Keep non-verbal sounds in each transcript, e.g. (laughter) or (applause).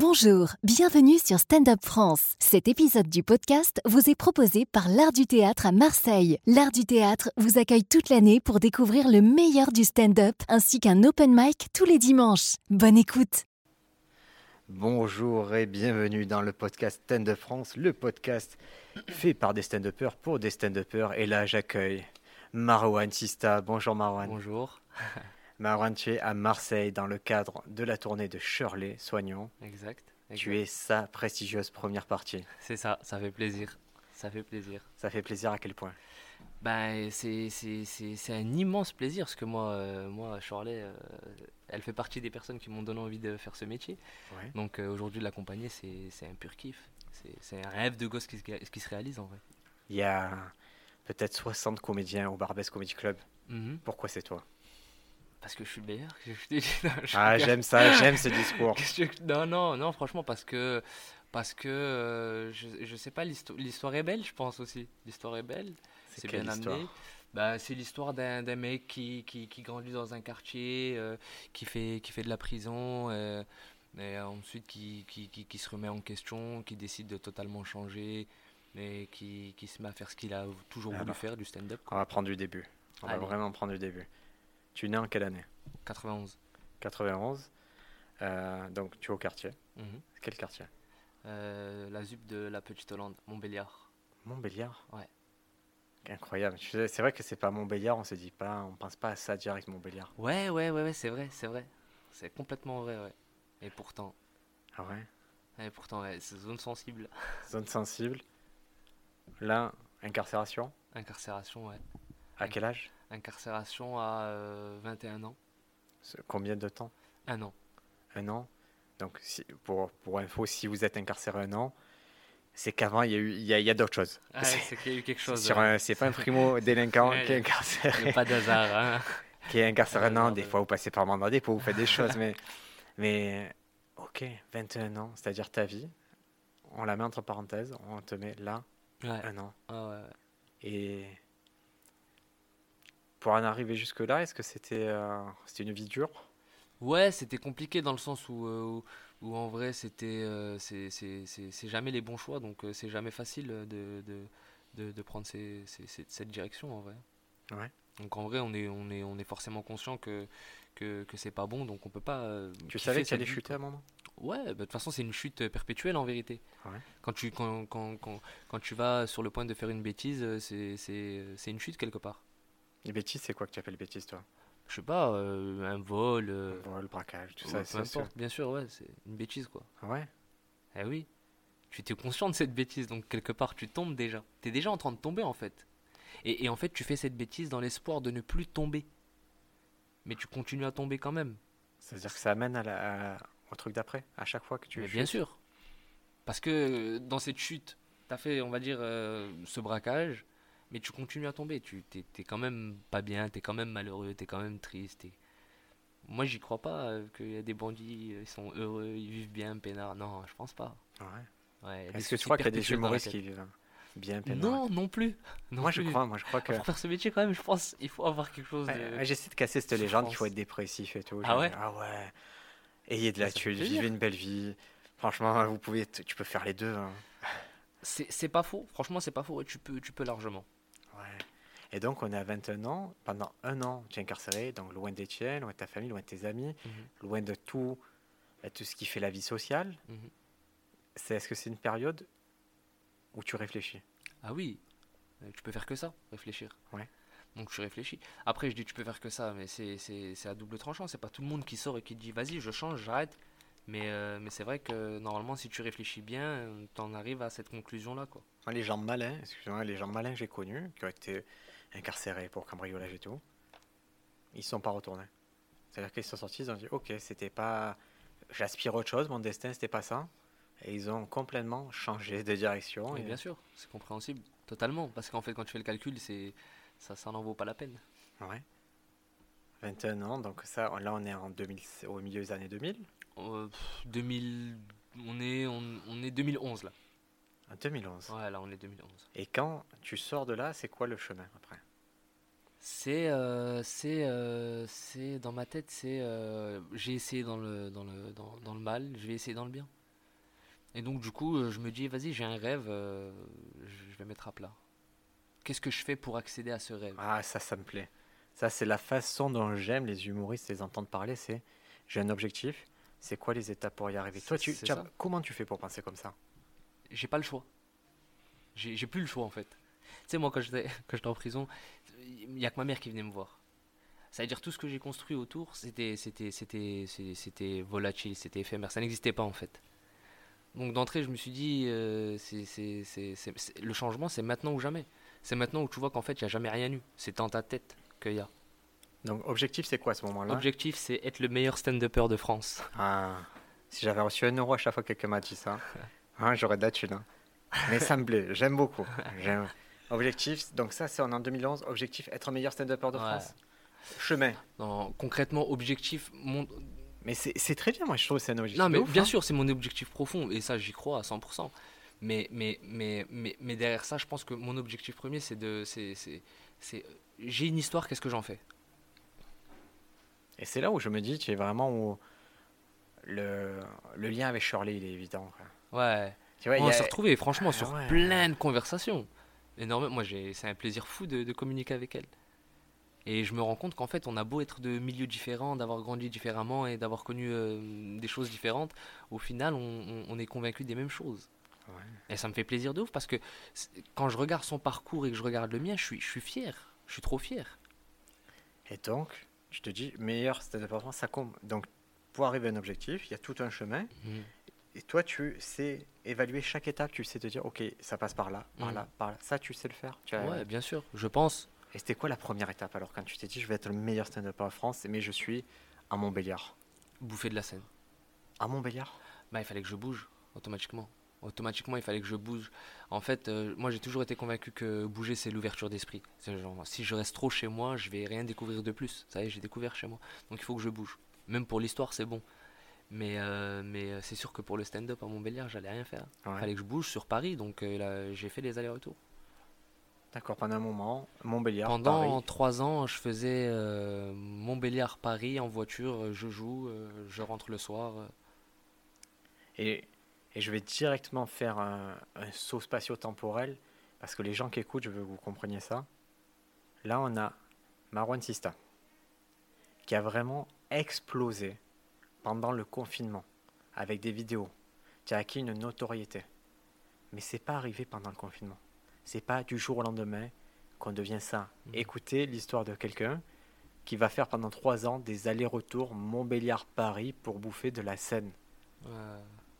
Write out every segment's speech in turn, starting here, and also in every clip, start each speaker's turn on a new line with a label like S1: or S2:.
S1: Bonjour, bienvenue sur Stand Up France. Cet épisode du podcast vous est proposé par l'Art du théâtre à Marseille. L'Art du théâtre vous accueille toute l'année pour découvrir le meilleur du stand-up ainsi qu'un open mic tous les dimanches. Bonne écoute.
S2: Bonjour et bienvenue dans le podcast Stand Up France, le podcast fait par des stand-uppers pour des stand-uppers. Et là, j'accueille Marwan Sista. Bonjour Marwan.
S3: Bonjour.
S2: Es à Marseille dans le cadre de la tournée de Shirley Soignons.
S3: Exact.
S2: Tu es sa prestigieuse première partie.
S3: C'est ça, ça fait plaisir. Ça fait plaisir.
S2: Ça fait plaisir à quel point?
S3: Ben, c'est, c'est, c'est, c'est un immense plaisir parce que moi, euh, moi Shirley, euh, elle fait partie des personnes qui m'ont donné envie de faire ce métier.
S2: Ouais.
S3: Donc euh, aujourd'hui, de l'accompagner, c'est, un pur kiff. C'est, c'est un rêve de gosse qui, se- qui se réalise en vrai.
S2: Il y a peut-être 60 comédiens au Barbès Comedy Club.
S3: Mhm.
S2: Pourquoi c'est toi?
S3: Parce que je suis le meilleur. (laughs) je je
S2: Ah, j'aime ça, j'aime ce (laughs) discours.
S3: Non, non, non, franchement, parce que, parce que euh, je, sais pas, l'histo- l'histoire est belle, je pense aussi. L'histoire est belle,
S2: C'est
S3: bien amené. Bah, c'est l'histoire d'un mec qui, qui, qui grandit dans un quartier, euh, qui, fait, qui fait de la prison, euh, et ensuite qui, qui, qui, qui se remet en question, qui décide de totalement changer, et qui, qui se met à faire ce qu'il a toujours voulu
S2: Alors.
S3: faire, du stand-up.
S2: On va prendre du début. On va vraiment prendre du début. Tu es né en quelle année?
S3: 91.
S2: 91. Euh, donc tu es au quartier.
S3: Mhm.
S2: Quel quartier?
S3: Euh, la ZUP de la Petite Hollande, Montbéliard.
S2: Montbéliard?
S3: Ouais.
S2: Incroyable. C'est vrai que c'est pas Montbéliard, on se dit pas, on pense pas à ça direct Montbéliard.
S3: Ouais, ouais, ouais, ouais, c'est vrai, c'est vrai. C'est complètement vrai, ouais. Et pourtant,
S2: Ah ouais?
S3: Et pourtant, ouais, c'est zone sensible. (laughs)
S2: Zone sensible. Là, incarcération?
S3: Incarcération, ouais.
S2: À quel âge?
S3: Incarcération à euh, 21 ans.
S2: Combien de temps?
S3: Un an.
S2: Un an? Donc si- pour, pour info, si vous êtes incarcéré un an, c'est qu'avant il y a eu il y a, il y a d'autres choses.
S3: Ah,
S2: C'est- (laughs)
S3: qu'il y a eu quelque chose. ouais.
S2: un- c'est pas un primo (laughs) délinquant qui est
S3: Il n'y
S2: incarcéré.
S3: a pas d'hasard, hein. (laughs)
S2: qui est incarcéré.
S3: Ah,
S2: Non,
S3: non,
S2: des fois vous passez par mandat dépôt, vous faites des choses, mais, mais ok, 21 ans, c'est-à-dire ta vie, on la met entre parenthèses, on te met là,
S3: Ouais.
S2: un an.
S3: Ah, ouais.
S2: Et pour en arriver jusque-là, est-ce que c'était euh, c'était une vie dure?
S3: Ouais, c'était compliqué dans le sens où, euh, où, où en vrai, c'était, euh, c'est, jamais les bons choix, donc euh, c'est jamais facile de, de, de, de prendre ces, ces- ces- cette direction en vrai.
S2: Ouais.
S3: Donc en vrai, on est, on est, on est forcément conscient que, que, que c'est pas bon, donc on peut pas.
S2: Tu savais que tu allais chuter à un moment?
S3: Ouais, bah, de toute façon, c'est une chute perpétuelle en vérité.
S2: Ouais.
S3: Quand, tu, quand, quand, quand, quand tu vas sur le point de faire une bêtise, c'est une chute quelque part.
S2: Les bêtises, c'est quoi que tu appelles bêtises, toi?
S3: Je sais pas, euh, un vol, euh,
S2: Vol, braquage, tout
S3: ou
S2: ça.
S3: peu importe, bien sûr, ouais, c'est une bêtise quoi.
S2: Ouais?
S3: Eh oui, tu étais conscient de cette bêtise, donc quelque part tu tombes déjà. Tu es déjà en train de tomber en fait. Et, et en fait, tu fais cette bêtise dans l'espoir de ne plus tomber. Mais tu continues à tomber quand même.
S2: C'est-à-dire que ça amène à la- à- au truc d'après, à chaque fois que tu
S3: Mais bien sûr. Parce que euh, dans cette chute, tu as fait, on va dire, euh, ce braquage, mais tu continues à tomber. Tu t'es, t'es quand même pas bien, tu es quand même malheureux, tu es quand même triste. t'es- Moi, j'y crois pas euh, qu'il y a des bandits, euh, ils sont heureux, ils vivent bien, peinards. Non, je pense pas.
S2: Ouais.
S3: Ouais,
S2: Est-ce que tu crois qu'il y a des humoristes qui vivent bien peinards?
S3: Non, non plus. Non
S2: Moi, je crois, moi, je crois que.
S3: Pour faire ce métier, quand même, je pense il faut avoir quelque chose de.
S2: Ouais, J'essaie de casser cette légende qu'il faut être dépressif et tout.
S3: Ah ouais?
S2: Ah ouais. Ayez de la
S3: plaisir.
S2: vivez une belle vie. Franchement, vous pouvez, tu peux faire les deux. hein.
S3: C'est c'est pas faux. Franchement, c'est pas faux. tu peux, tu peux largement.
S2: Ouais. Et donc, on est à 21 ans. Pendant un an, tu es incarcéré, donc loin des tiens, loin de ta famille, loin de tes amis,
S3: Mhm.
S2: loin de tout, bah, tout ce qui fait la vie sociale.
S3: Mhm.
S2: C'est, est-ce que c'est une période où tu réfléchis?
S3: Ah oui, euh, tu peux faire que ça, réfléchir.
S2: Ouais.
S3: Donc tu réfléchis. Après, je dis tu peux faire que ça, mais c'est c'est- c'est à double tranchant. C'est pas tout le monde qui sort et qui dit vas-y, je change, j'arrête. Mais, euh, mais c'est vrai que normalement, si tu réfléchis bien, tu en arrives à cette conclusion-là. quoi.
S2: Les gens malins, excusez-moi, les gens malins que j'ai connus, qui ont été incarcérés pour cambriolage et tout, ils ne sont pas retournés. C'est-à-dire qu'ils sont sortis, ils ont dit Ok, c'était pas. J'aspire à autre chose, mon destin, c'était pas ça. Et ils ont complètement changé de direction. Et-
S3: bien sûr, c'est compréhensible, totalement. Parce qu'en fait, quand tu fais le calcul, c'est ça, ça n'en vaut pas la peine.
S2: Ouais. 21 ans, donc ça, là, on est en 2000, au milieu des années 2000.
S3: Euh, pff, 2000, on est, on, on est 2011 là.
S2: En 2011.
S3: Ouais, là on est 2011.
S2: Et quand tu sors de là, c'est quoi le chemin après?
S3: C'est, euh, c'est, euh, c'est dans ma tête, c'est, euh, j'ai essayé dans le, dans le, dans, dans le mal, je vais essayer dans le bien. Et donc, du coup, euh, je me dis, vas-y, j'ai un rêve, euh, je vais mettre à plat. Qu'est-ce que je fais pour accéder à ce rêve?
S2: Ah, ça, ça me plaît. Ça, c'est la façon dont j'aime les humoristes les entendre parler. C'est j'ai un objectif, c'est quoi les étapes pour y arriver Toi, tu, as- comment tu fais pour penser comme ça?
S3: J'ai pas le choix. J'ai plus le choix, en fait. Tu sais, moi, quand j'étais (laughs) quand j'étais en prison, il y a que ma mère qui venait me voir. Ça veut dire tout ce que j'ai construit autour, c'était c'était c'était c'est- c'était volatile, c'était éphémère, ça n'existait pas en fait. Donc d'entrée, je me suis dit, euh, c'est- c'est- c'est- c'est- c'est- le changement, c'est maintenant ou jamais. C'est maintenant où tu vois qu'en fait, il n'y a jamais rien eu. C'est dans ta tête qu'il y a.
S2: Donc, objectif, c'est quoi à ce moment-là
S3: L'objectif, c'est être le meilleur stand-upper de France.
S2: Ah, si j'avais reçu un euro à chaque fois que quelqu'un m'a dit ça, (laughs) hein, j'aurais de la thune. hein. Mais ça me plaît, j'aime beaucoup. Objectif, donc ça, c'est en en 2011. Objectif, être meilleur stand-upper de
S3: Ouais.
S2: France. Chemin.
S3: Non, concrètement, objectif, mon...
S2: Mais c'est très bien, moi, je trouve que c'est un objectif.
S3: Non, mais
S2: ouf,
S3: bien
S2: hein.
S3: sûr, c'est mon objectif profond, et ça, j'y crois à 100%. Mais, mais, mais, mais, mais derrière ça, je pense que mon objectif premier, c'est de. c'est- J'ai une histoire, qu'est-ce que j'en fais?
S2: Et c'est là où je me dis, tu es vraiment où le, le lien avec Shirley, il est évident. quoi.
S3: Ouais.
S2: Tu vois, il
S3: on
S2: a-
S3: s'est retrouvés, franchement,
S2: Ah
S3: sur
S2: ouais.
S3: plein de conversations. Énormément. Moi, c'est un plaisir fou de, de communiquer avec elle. Et je me rends compte qu'en fait, on a beau être de milieux différents, d'avoir grandi différemment et d'avoir connu euh, des choses différentes, au final, on, on- on est convaincu des mêmes choses.
S2: Ouais.
S3: Et ça me fait plaisir de ouf parce que quand je regarde son parcours et que je regarde le mien, je suis, je suis fier. Je suis trop fier.
S2: Et donc, je te dis, meilleur stand-up de France, ça compte. Donc, pour arriver à un objectif, il y a tout un chemin. Et toi, tu sais évaluer chaque étape, tu sais te dire, ok, ça passe par là, par
S3: Mhm.
S2: là, par là. Ça, tu sais le faire. Tu as-
S3: Ouais, bien sûr, je pense.
S2: Et c'était quoi la première étape alors quand tu t'es dit, je vais être le meilleur stand-up en France, mais je suis à Montbéliard?
S3: Bouffer de la scène.
S2: À Montbéliard?
S3: Bah, il fallait que je bouge automatiquement. Automatiquement, il fallait que je bouge. En fait, euh, moi, j'ai toujours été convaincu que bouger, c'est l'ouverture d'esprit. C'est genre, si je reste trop chez moi, je vais rien découvrir de plus. Ça y est, j'ai découvert chez moi. Donc, il faut que je bouge. Même pour l'histoire, c'est bon. Mais, euh, mais euh, c'est sûr que pour le stand-up à Montbéliard, j'allais rien faire. Il
S2: Ouais.
S3: fallait que je bouge sur Paris. Donc, euh, là, j'ai fait les allers-retours.
S2: D'accord, pendant un moment, Montbéliard,
S3: Pendant trois ans, je faisais Montbéliard-Paris en voiture. Je joue, je rentre le soir.
S2: Et, et je vais directement faire un, un saut spatio-temporel, parce que les gens qui écoutent, je veux que vous compreniez ça. Là, on a Marwan Sista, qui a vraiment explosé pendant le confinement, avec des vidéos, qui a acquis une notoriété. Mais c'est pas arrivé pendant le confinement. C'est pas du jour au lendemain qu'on devient ça.
S3: Mhm.
S2: Écoutez l'histoire de quelqu'un qui va faire pendant trois ans des allers-retours Montbéliard-Paris pour bouffer de la Seine.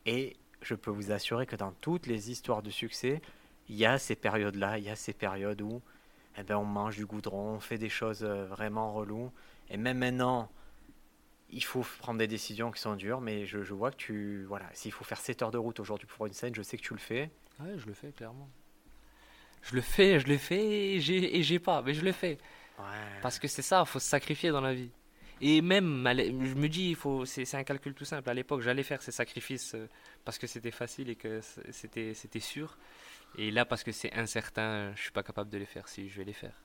S2: Et je peux vous assurer que dans toutes les histoires de succès, il y a ces périodes-là, il y a ces périodes où eh ben, on mange du goudron, on fait des choses euh, vraiment reloues. Et même maintenant, il faut prendre des décisions qui sont dures, mais je, je vois que tu... Voilà, s'il faut faire 7 heures de route aujourd'hui pour une scène, je sais que tu le fais.
S3: Ouais, je le fais clairement. Je le fais, je le fais et j'ai et j'ai pas, mais je le fais.
S2: Ouais.
S3: Parce que c'est ça, faut se sacrifier dans la vie. Et même, je me dis, il faut, c'est un calcul tout simple. À l'époque, j'allais faire ces sacrifices euh, parce que c'était facile et que c'était c'était sûr. Et là, parce que c'est incertain, je suis pas capable de les faire. Si je vais les faire,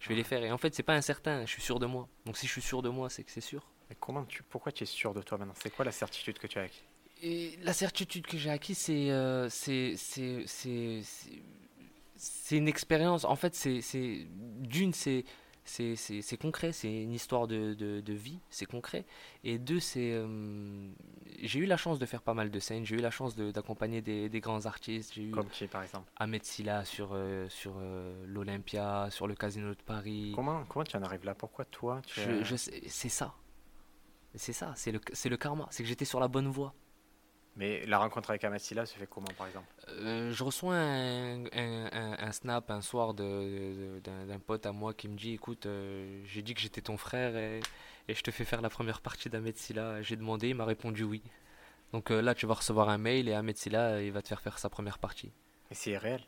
S3: je vais les faire. Et en fait, c'est pas incertain. Je suis sûr de moi. Donc si je suis sûr de moi, c'est que c'est sûr.
S2: Mais comment tu... Pourquoi tu es sûr de toi maintenant? C'est quoi la certitude que tu as acquis
S3: Et la certitude que j'ai acquise, c'est euh, c'est c'est c'est- c'est une expérience. En fait, c'est c'est d'une, c'est c'est concret, c'est une histoire de, de, de vie, c'est concret. Et deux, c'est euh, j'ai eu la chance de faire pas mal de scènes. J'ai eu la chance de- d'accompagner des, des grands artistes. J'ai eu
S2: Comme qui, par exemple?
S3: Ahmed Silla sur euh, sur euh, l'Olympia, sur le Casino de Paris.
S2: comment, comment tu en arrives là? Pourquoi toi tu
S3: Je, c'est ça. C'est ça, c'est le, c'est le karma. C'est que j'étais sur la bonne voie.
S2: Mais la rencontre avec Amassila se fait comment, par exemple?
S3: Euh, je reçois un, un- un- un snap un soir d'un pote à moi qui me dit écoute euh, j'ai dit que j'étais ton frère et, et je te fais faire la première partie d'Ahmed Silla j'ai demandé il m'a répondu oui. Donc euh, là tu vas recevoir un mail et Ahmed Silla il va te faire faire sa première partie.
S2: Mais c'est irréel.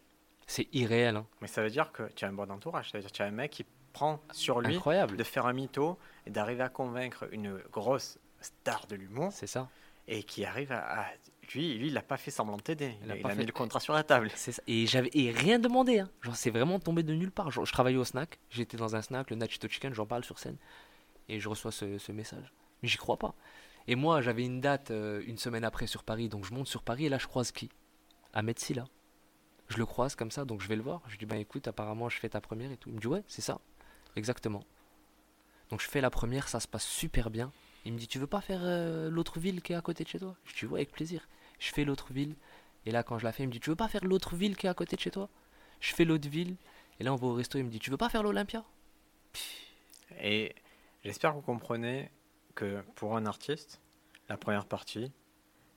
S3: c'est irréel hein.
S2: Mais ça veut dire que tu as un bon entourage. Ça veut dire que tu as un mec qui prend sur lui
S3: incroyable.
S2: de faire un mytho et d'arriver à convaincre une grosse star de l'humour.
S3: C'est ça
S2: et qui arrive à. à- Lui, lui, il n'a pas fait semblant de t'aider.
S3: Il
S2: Il,
S3: a
S2: a, il
S3: pas
S2: a
S3: fait-
S2: mis le contrat sur la table.
S3: Ça. Et j'avais rien demandé. Hein. Genre, c'est vraiment tombé de nulle part. Genre, je travaillais au snack. J'étais dans un snack, le Nachito Chicken, j'en parle sur scène. Et je reçois ce, ce message. Mais j'y crois pas. Et moi, j'avais une date euh, une semaine après sur Paris, donc je monte sur Paris et là, je croise qui? Ahmed Silla. Je le croise comme ça, donc je vais le voir. Je lui dis, bah écoute, apparemment, je fais ta première et tout. Il me dit, ouais, c'est ça, exactement. Donc je fais la première, ça se passe super bien. Il me dit, tu veux pas faire euh, l'autre ville qui est à côté de chez toi? Je dis, ouais, avec plaisir. Je fais l'autre ville. Et là, quand je la fais, il me dit, tu veux pas faire l'autre ville qui est à côté de chez toi? Je fais l'autre ville. Et là, on va au resto, il me dit, tu veux pas faire l'Olympia?
S2: Et j'espère que vous comprenez que pour un artiste, la première partie,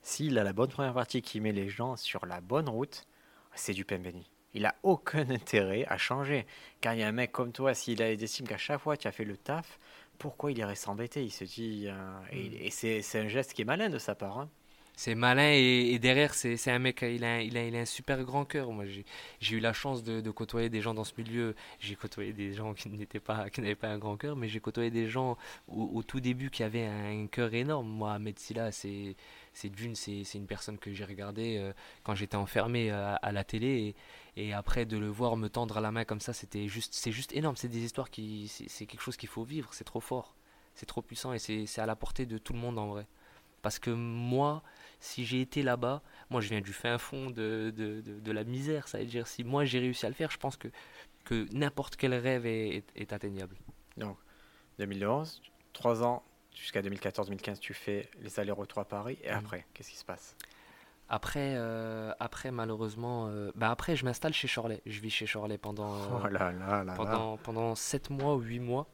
S2: s'il a la bonne première partie qui met les gens sur la bonne route, c'est du pain béni. Il a aucun intérêt à changer. Car il y a un mec comme toi, s'il a estime qu'à chaque fois tu as fait le taf, pourquoi il irait s'embêter Il se dit. euh, et et c'est c'est un geste qui est malin de sa part. hein.
S3: C'est malin et, et derrière, c'est un mec, il a, un- il a, il a un super grand cœur. Moi, j'ai eu la chance de, de côtoyer des gens dans ce milieu. J'ai côtoyé des gens qui n'étaient pas, qui n'avaient pas un grand cœur, mais j'ai côtoyé des gens au, au tout début qui avaient un cœur énorme. Moi, Ahmed Silla, c'est c'est d'une, c'est c'est une personne que j'ai regardée euh, quand j'étais enfermé à, à la télé et, et après de le voir me tendre la main comme ça, c'était juste, c'est juste énorme. C'est des histoires qui, c'est quelque chose qu'il faut vivre. C'est trop fort, c'est trop puissant et c'est à la portée de tout le monde en vrai. Parce que moi, si j'ai été là-bas, moi je viens du fin fond de, de, de, de la misère, ça veut dire si moi j'ai réussi à le faire, je pense que, que n'importe quel rêve est, est, est atteignable.
S2: Donc, 2011, 3 ans jusqu'à 2014-2015, tu fais les allers-retours à Paris. Et
S3: Mhm.
S2: après, qu'est-ce qui se passe?
S3: Après, euh, après malheureusement, euh, bah après je m'installe chez Chorley. Je vis chez Chorley pendant, euh,
S2: Oh là là là là.
S3: pendant, pendant 7 mois ou 8 mois.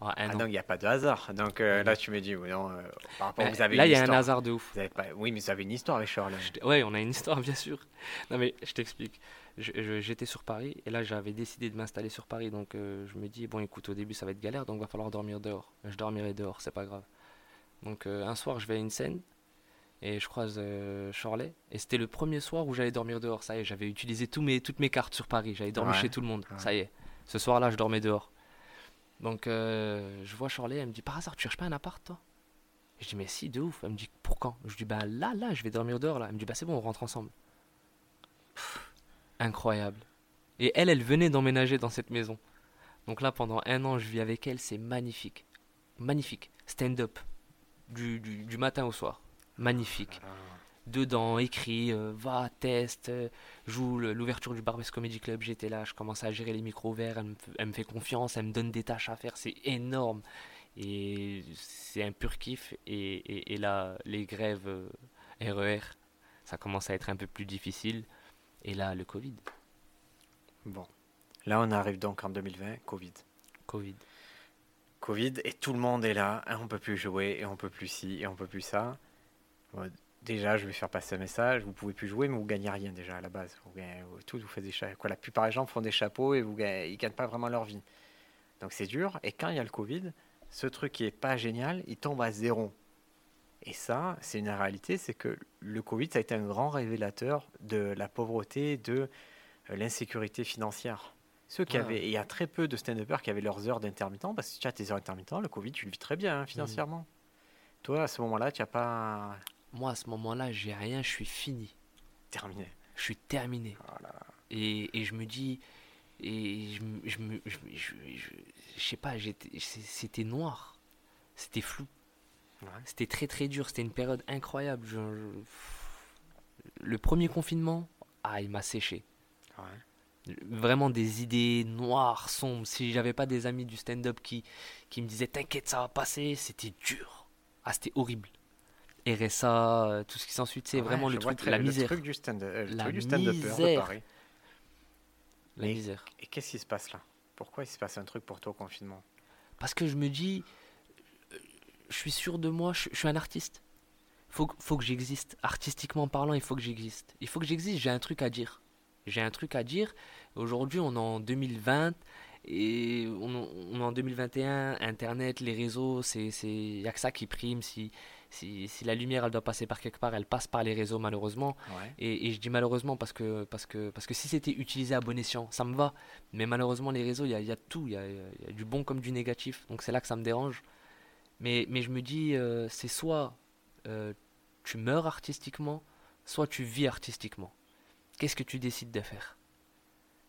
S3: Ah,
S2: Ah,
S3: an.
S2: donc il n'y a pas de hasard. Donc euh, là, tu me dis, oui, non, euh, par rapport,
S3: Bah,
S2: vous avez
S3: là, il y a un hasard de ouf.
S2: Vous avez pas... Oui, mais vous avez une histoire avec Charles.
S3: Ouais, on a une histoire, (laughs) bien sûr. Non, mais je t'explique. J'étais sur Paris et là, j'avais décidé de m'installer sur Paris. Donc, euh, je me dis, bon, écoute, au début, ça va être galère, donc va falloir dormir dehors. Je dormirai dehors, c'est pas grave. Donc, un soir, je vais à une scène et je croise euh, Chorley. Et c'était le premier soir où j'allais dormir dehors. Ça y est, j'avais utilisé mes, toutes mes cartes sur Paris. J'avais dormi
S2: Ouais,
S3: chez tout le monde.
S2: ouais.
S3: Ça y est. Ce soir-là, je dormais dehors. Donc, euh, je vois Chorley. Elle me dit, par hasard, tu cherches pas un appart, toi? Je dis, mais si, de ouf. Elle me dit, pour quand? Je dis, bah là, là, je vais dormir dehors, là. Elle me dit, bah c'est bon, on rentre ensemble. Pff, incroyable. Et elle, elle venait d'emménager dans cette maison. Donc là, pendant un an, je vis avec elle, c'est magnifique. Magnifique. Stand-up. Du, du, du matin au soir. Magnifique. Dedans, écrit, euh, va, teste, euh, joue l'ouverture du Barbès Comedy Club, j'étais là, je commence à gérer les micros verts, elle me, f- elle me fait confiance, elle me donne des tâches à faire, c'est énorme. Et c'est un pur kiff. Et, et, et là, les grèves euh, RER, ça commence à être un peu plus difficile. Et là, le Covid.
S2: Bon. Là, on arrive donc en 2020, Covid.
S3: Covid.
S2: Covid, et tout le monde est là. hein, on peut plus jouer, et on peut plus ci, et on peut plus ça. Bon, déjà, je vais faire passer un message. Vous pouvez plus jouer, mais vous gagnez rien déjà à la base. Vous gagnez, tout, vous faites des cha- quoi, La plupart des gens font des chapeaux et vous gagnez, ils gagnent pas vraiment leur vie. Donc c'est dur. Et quand il y a le Covid, ce truc qui est pas génial, il tombe à zéro. Et ça, c'est une réalité, c'est que le Covid, ça a été un grand révélateur de la pauvreté, de euh, l'insécurité financière. Ceux qui
S3: Ouais.
S2: avaient, il y a très peu de stand-uppers qui avaient leurs heures d'intermittent, parce que si tu as tes heures d'intermittent, le Covid, tu le vis très bien hein, financièrement. Toi, à ce moment-là, tu n'as pas
S3: Moi, à ce moment-là, j'ai rien, je suis fini.
S2: terminé.
S3: Je suis terminé.
S2: Voilà.
S3: Et, et je me dis, et je, je, je, je, je- je sais pas, c'était noir, c'était flou,
S2: Ouais.
S3: c'était très très dur, c'était une période incroyable. Je- je- le premier confinement, ah, il m'a séché.
S2: Ouais.
S3: Vraiment des idées noires, sombres. Si j'avais pas des amis du stand-up qui, qui me disaient T'inquiète, ça va passer, c'était dur. Ah, c'était horrible. RSA, euh, tout ce qui s'ensuit, c'est
S2: Ouais,
S3: vraiment le truc, la
S2: le
S3: misère.
S2: truc du stand, euh, le
S3: La
S2: truc du stand-upper de. Paris.
S3: La
S2: Mais-
S3: misère.
S2: Et qu'est-ce qui se passe là? Pourquoi il se passe un truc pour toi au confinement?
S3: Parce que je me dis, je suis sûr de moi, je, je suis un artiste. Faut, que- faut que j'existe. Artistiquement parlant, il faut que j'existe. Il faut que j'existe, j'ai un truc à dire. J'ai un truc à dire. Aujourd'hui, on est en 2020 et on, on est en 2021. Internet, les réseaux, c'est, c'est, y a que ça qui prime. Si, si, si la lumière, elle doit passer par quelque part, elle passe par les réseaux malheureusement.
S2: Ouais.
S3: Et, et je dis malheureusement parce que, parce que, parce que si c'était utilisé à bon escient, ça me va. Mais malheureusement, les réseaux, il y a, y a tout. Il y a, y a du bon comme du négatif. Donc c'est là que ça me dérange. Mais, mais je me dis, euh, c'est soit euh, tu meurs artistiquement, soit tu vis artistiquement. Qu'est-ce que tu décides de faire?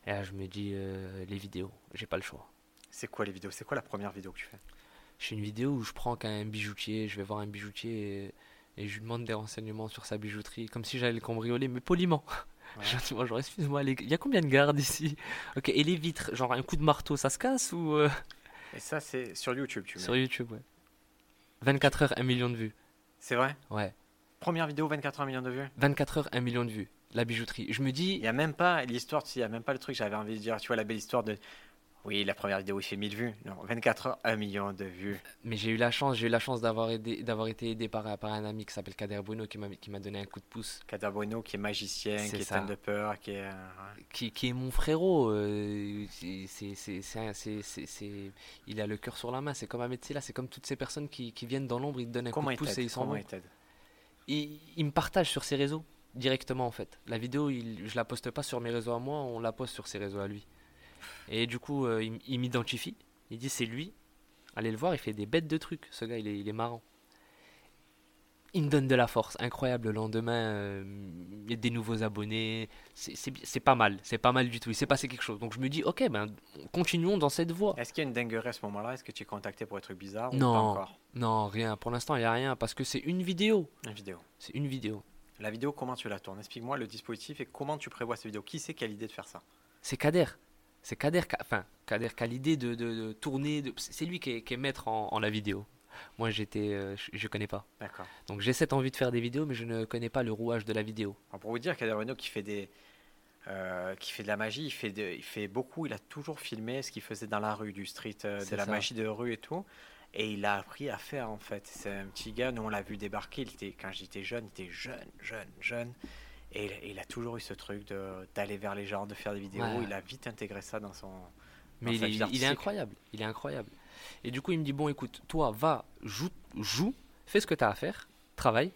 S3: Et là, je me dis, euh, les vidéos, j'ai pas le choix.
S2: C'est quoi les vidéos? C'est quoi la première vidéo que tu fais?
S3: Je fais une vidéo où je prends qu'un bijoutier, je vais voir un bijoutier et, et je lui demande des renseignements sur sa bijouterie, comme si j'allais le cambrioler, mais poliment.
S2: Ouais. (laughs)
S3: Bonjour, excuse-moi, les- il y a combien de gardes ici? Ok, et les vitres, genre un coup de marteau, ça se casse ou euh,
S2: Et ça, c'est sur YouTube, tu mets.
S3: sur YouTube, ouais. 24 heures, 1 million de vues.
S2: C'est vrai?
S3: Ouais.
S2: Première vidéo, 24 millions de vues?
S3: 24 heures, 1 million de vues. La bijouterie. Je me
S2: Il
S3: dis,
S2: n'y a même pas l'histoire, il n'y a même pas le truc, j'avais envie de dire, tu vois, la belle histoire de. Oui, la première vidéo, il fait 1000 vues. Non, 24 heures, 1 million de vues.
S3: mais j'ai eu la chance, j'ai eu la chance d'avoir aidé, d'avoir été aidé par, par un ami qui s'appelle Kader Bruno qui m'a, qui m'a donné un coup de pouce.
S2: Kader Bueno, qui est magicien,
S3: C'est
S2: qui est
S3: ça.
S2: stand-upper, qui est. euh, ouais.
S3: Qui, qui est mon frérot. euh, c'est, c'est, c'est, il a le cœur sur la main. C'est comme Ahmed Silla, c'est comme toutes ces personnes qui, qui viennent dans l'ombre, ils te donnent un
S2: Comment
S3: coup de pouce et ils s'en
S2: Comment
S3: vont.
S2: il,
S3: il me partage sur ses réseaux directement en fait. La vidéo, il, je la poste pas sur mes réseaux à moi, on la poste sur ses réseaux à lui. Et du coup, euh, il, m'identifie. Il dit c'est lui. Allez le voir, il fait des bêtes de trucs. Ce gars, il est, il est marrant. Il me donne de la force, incroyable. Le lendemain, euh, il y a des nouveaux abonnés. C'est- pas mal, c'est pas mal du tout. Il s'est passé quelque chose. Donc je me dis, ok, ben continuons dans cette voie.
S2: Est-ce qu'il y a une dinguerie à ce moment-là? Est-ce que tu es contacté pour des trucs bizarres ou
S3: Non.
S2: pas encore?
S3: Non, rien. Pour l'instant, il y a rien parce que c'est une vidéo.
S2: Une vidéo.
S3: C'est une vidéo.
S2: La vidéo, comment tu la tournes? Explique-moi le dispositif et comment tu prévois cette vidéo. Qui c'est qui a l'idée de faire ça?
S3: C'est Kader. C'est Kader, qui a- enfin, Kader l'idée de, de- de tourner. de- C'est lui qui est, qui est maître en, en la vidéo. Moi, j'étais, euh, je, je connais pas.
S2: D'accord.
S3: Donc j'ai cette envie de faire des vidéos, mais je ne connais pas le rouage de la vidéo.
S2: Alors, pour vous dire, Kader Bueno qui fait des. euh, qui fait de la magie, il fait, de- il fait beaucoup, il a toujours filmé ce qu'il faisait dans la rue, du street, euh, de la magie de rue et tout. Et il a appris à faire en fait. C'est un petit gars, nous on l'a vu débarquer, il était, quand j'étais jeune, il était jeune, jeune, jeune. Et il, il a toujours eu ce truc de- d'aller vers les gens, de faire des vidéos.
S3: Ouais.
S2: Il a vite intégré ça dans son.
S3: Mais
S2: dans
S3: il
S2: sa
S3: est,
S2: vie
S3: il est
S2: artistique.
S3: incroyable. Il est incroyable. Et du coup, il me dit bon, écoute, toi, va, joue, joue, fais ce que tu as à faire, travaille.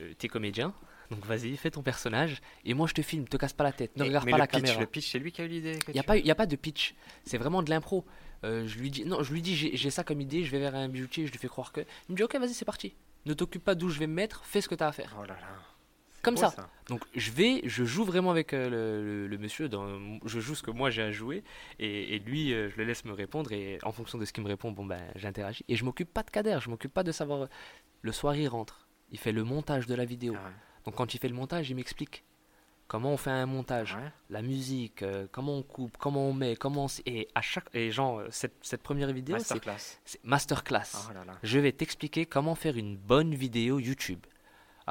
S3: Euh, T'es comédien, donc vas-y, fais ton personnage. Et moi, je te filme, te casse pas la tête, ne
S2: Et-
S3: regarde
S2: mais
S3: pas
S2: le
S3: la
S2: pitch,
S3: caméra.
S2: Le pitch, c'est lui qui a eu l'idée.
S3: Il n'y a, pas- y a pas de pitch, c'est vraiment de l'impro. Euh, je lui dis, non, je lui dis, j'ai j'ai ça comme idée, je vais vers un bijoutier, je lui fais croire que. Il me dit, ok, vas-y, c'est parti. Ne t'occupe pas d'où je vais me mettre, fais ce que tu as à faire.
S2: Oh là là.
S3: Comme ça. Donc je vais, je joue vraiment avec euh, le, le- le monsieur, dans, je joue ce que moi j'ai à jouer, et, et lui, euh, je le laisse me répondre, et en fonction de ce qu'il me répond, bon ben j'interagis. Et je m'occupe pas de Kader, je m'occupe pas de savoir. Le soir il rentre, il fait le montage de la vidéo.
S2: Ah ouais.
S3: Donc quand il fait le montage, il m'explique comment on fait un montage,
S2: Ouais.
S3: la musique, euh, comment on coupe, comment on met, comment on... Et à chaque... Et genre, euh, cette, cette première vidéo, c'est
S2: Masterclass.
S3: c'est masterclass.
S2: Oh là là.
S3: Je vais t'expliquer comment faire une bonne vidéo YouTube.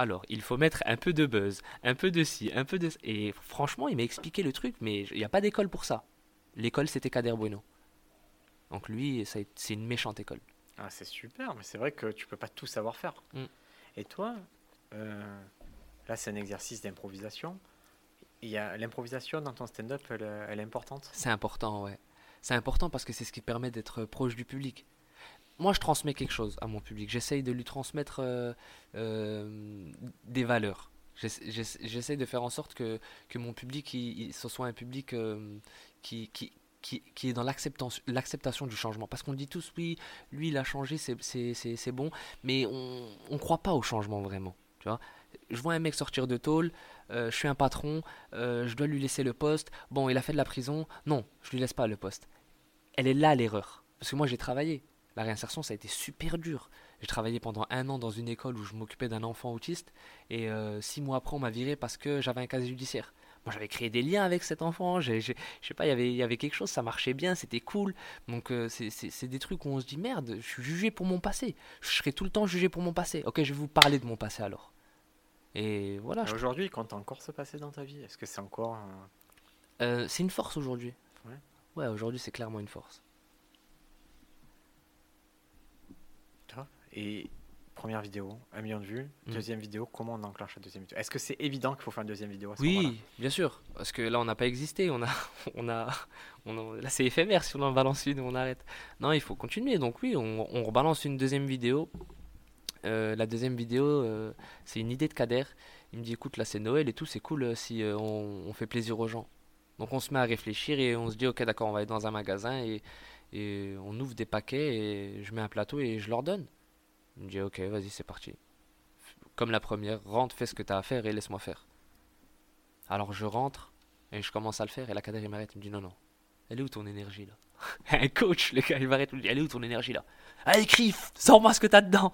S3: Alors, il faut mettre un peu de buzz, un peu de ci, un peu de... Et franchement, il m'a expliqué le truc, mais il n'y a pas d'école pour ça. L'école, c'était Kader Bueno. Donc lui, c'est une méchante école.
S2: Ah, c'est super, mais c'est vrai que tu peux pas tout savoir faire.
S3: Mm.
S2: Et toi, euh, là, c'est un exercice d'improvisation. Il y a l'improvisation dans ton stand-up, elle, elle est importante?
S3: C'est important, ouais. C'est important parce que c'est ce qui permet d'être proche du public. Moi, je transmets quelque chose à mon public. J'essaye de lui transmettre euh, euh, des valeurs. J'essa- j'essa- J'essaye de faire en sorte que, que mon public, il, il- ce soit un public euh, qui, qui, qui, est dans l'acceptation du changement. Parce qu'on dit tous, oui, lui, il a changé, c'est- bon, mais on ne croit pas au changement vraiment. Tu vois je vois un mec sortir de tôle, je suis un patron, je dois lui laisser le poste. Bon, il a fait de la prison. Non, je lui laisse pas le poste. Elle est là l'erreur. Parce que moi j'ai travaillé. La réinsertion, ça a été super dur. J'ai travaillé pendant un an dans une école où je m'occupais d'un enfant autiste. Et euh, six mois après, on m'a viré parce que j'avais un casier judiciaire. Moi, j'avais créé des liens avec cet enfant. Je sais pas, il y avait- il y avait quelque chose, ça marchait bien, c'était cool. Donc, euh, c'est- des trucs où on se dit merde, je suis jugé pour mon passé. Je serai tout le temps jugé pour mon passé. Ok, je vais vous parler de mon passé alors. Et voilà, je
S2: Aujourd'hui, quand tu encore se passer dans ta vie, est-ce que c'est encore. un-
S3: Euh, c'est une force aujourd'hui.
S2: Ouais.
S3: Ouais, aujourd'hui c'est clairement une force.
S2: Toi Et première vidéo, un million de vues.
S3: Mm.
S2: Deuxième vidéo, comment on enclenche la deuxième vidéo? Est-ce que c'est évident qu'il faut faire une deuxième vidéo à ce
S3: Oui, bien sûr, parce que là on n'a pas existé, on a, (laughs) on a, on a- là c'est éphémère si on en balance une, on arrête. Non, il faut continuer. Donc oui, on, on rebalance une deuxième vidéo. Euh, la deuxième vidéo, euh, c'est une idée de Kader. Il me dit écoute, là c'est Noël et tout, c'est cool euh, si on, on fait plaisir aux gens. Donc on se met à réfléchir et on se dit ok d'accord, on va aller dans un magasin et, et on ouvre des paquets et je mets un plateau et je leur donne. Il me dit ok, vas-y, c'est parti. Comme la première, rentre, fais ce que tu as à faire et laisse-moi faire. Alors je rentre et je commence à le faire et la cadre il m'arrête, il me dit non, non, Elle est où ton énergie là? (laughs) Un coach, le gars, il m'arrête, il me dit Elle est où ton énergie là? Allez, crie, sors-moi ce que t'as dedans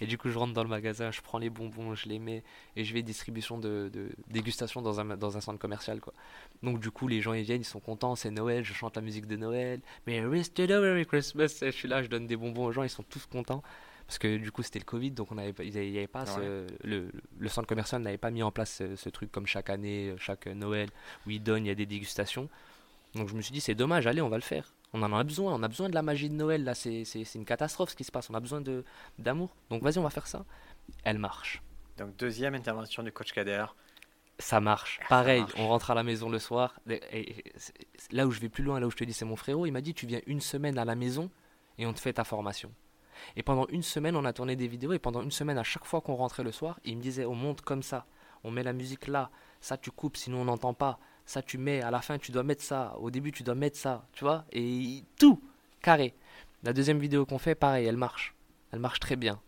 S3: Et du coup, je rentre dans le magasin, je prends les bonbons, je les mets et je vais distribution de, de dégustation dans un, centre commercial quoi. Donc, du coup, les gens ils viennent, ils sont contents, c'est Noël, je chante la musique de Noël. Merry Merry Christmas, et je suis là, je donne des bonbons aux gens, ils sont tous contents. Parce que du coup, c'était le Covid, donc on avait, il n'y avait pas ce- le, le centre commercial n'avait pas mis en place ce, ce truc comme chaque année, chaque Noël, où ils donnent, il y a des dégustations. Donc je me suis dit, c'est dommage, allez, on va le faire. On en a besoin, on a besoin de la magie de Noël, là, c'est une catastrophe ce qui se passe, on a besoin de- d'amour. Donc vas-y, on va faire ça. Elle marche.
S2: Donc, deuxième intervention du coach Kader.
S3: Ça marche.
S2: Ça
S3: Pareil,
S2: marche.
S3: on rentre à la maison le soir. Et- là où je vais plus loin, là où je te dis, c'est mon frérot, il m'a dit, tu viens une semaine à la maison et on te fait ta formation. Et pendant une semaine, on a tourné des vidéos et pendant une semaine, à chaque fois qu'on rentrait le soir, il me disait, on monte comme ça, on met la musique là, ça tu coupes sinon on n'entend pas, ça tu mets, à la fin tu dois mettre ça, au début tu dois mettre ça, tu vois, et tout, carré. La deuxième vidéo qu'on fait, pareil, elle marche. Elle marche très bien.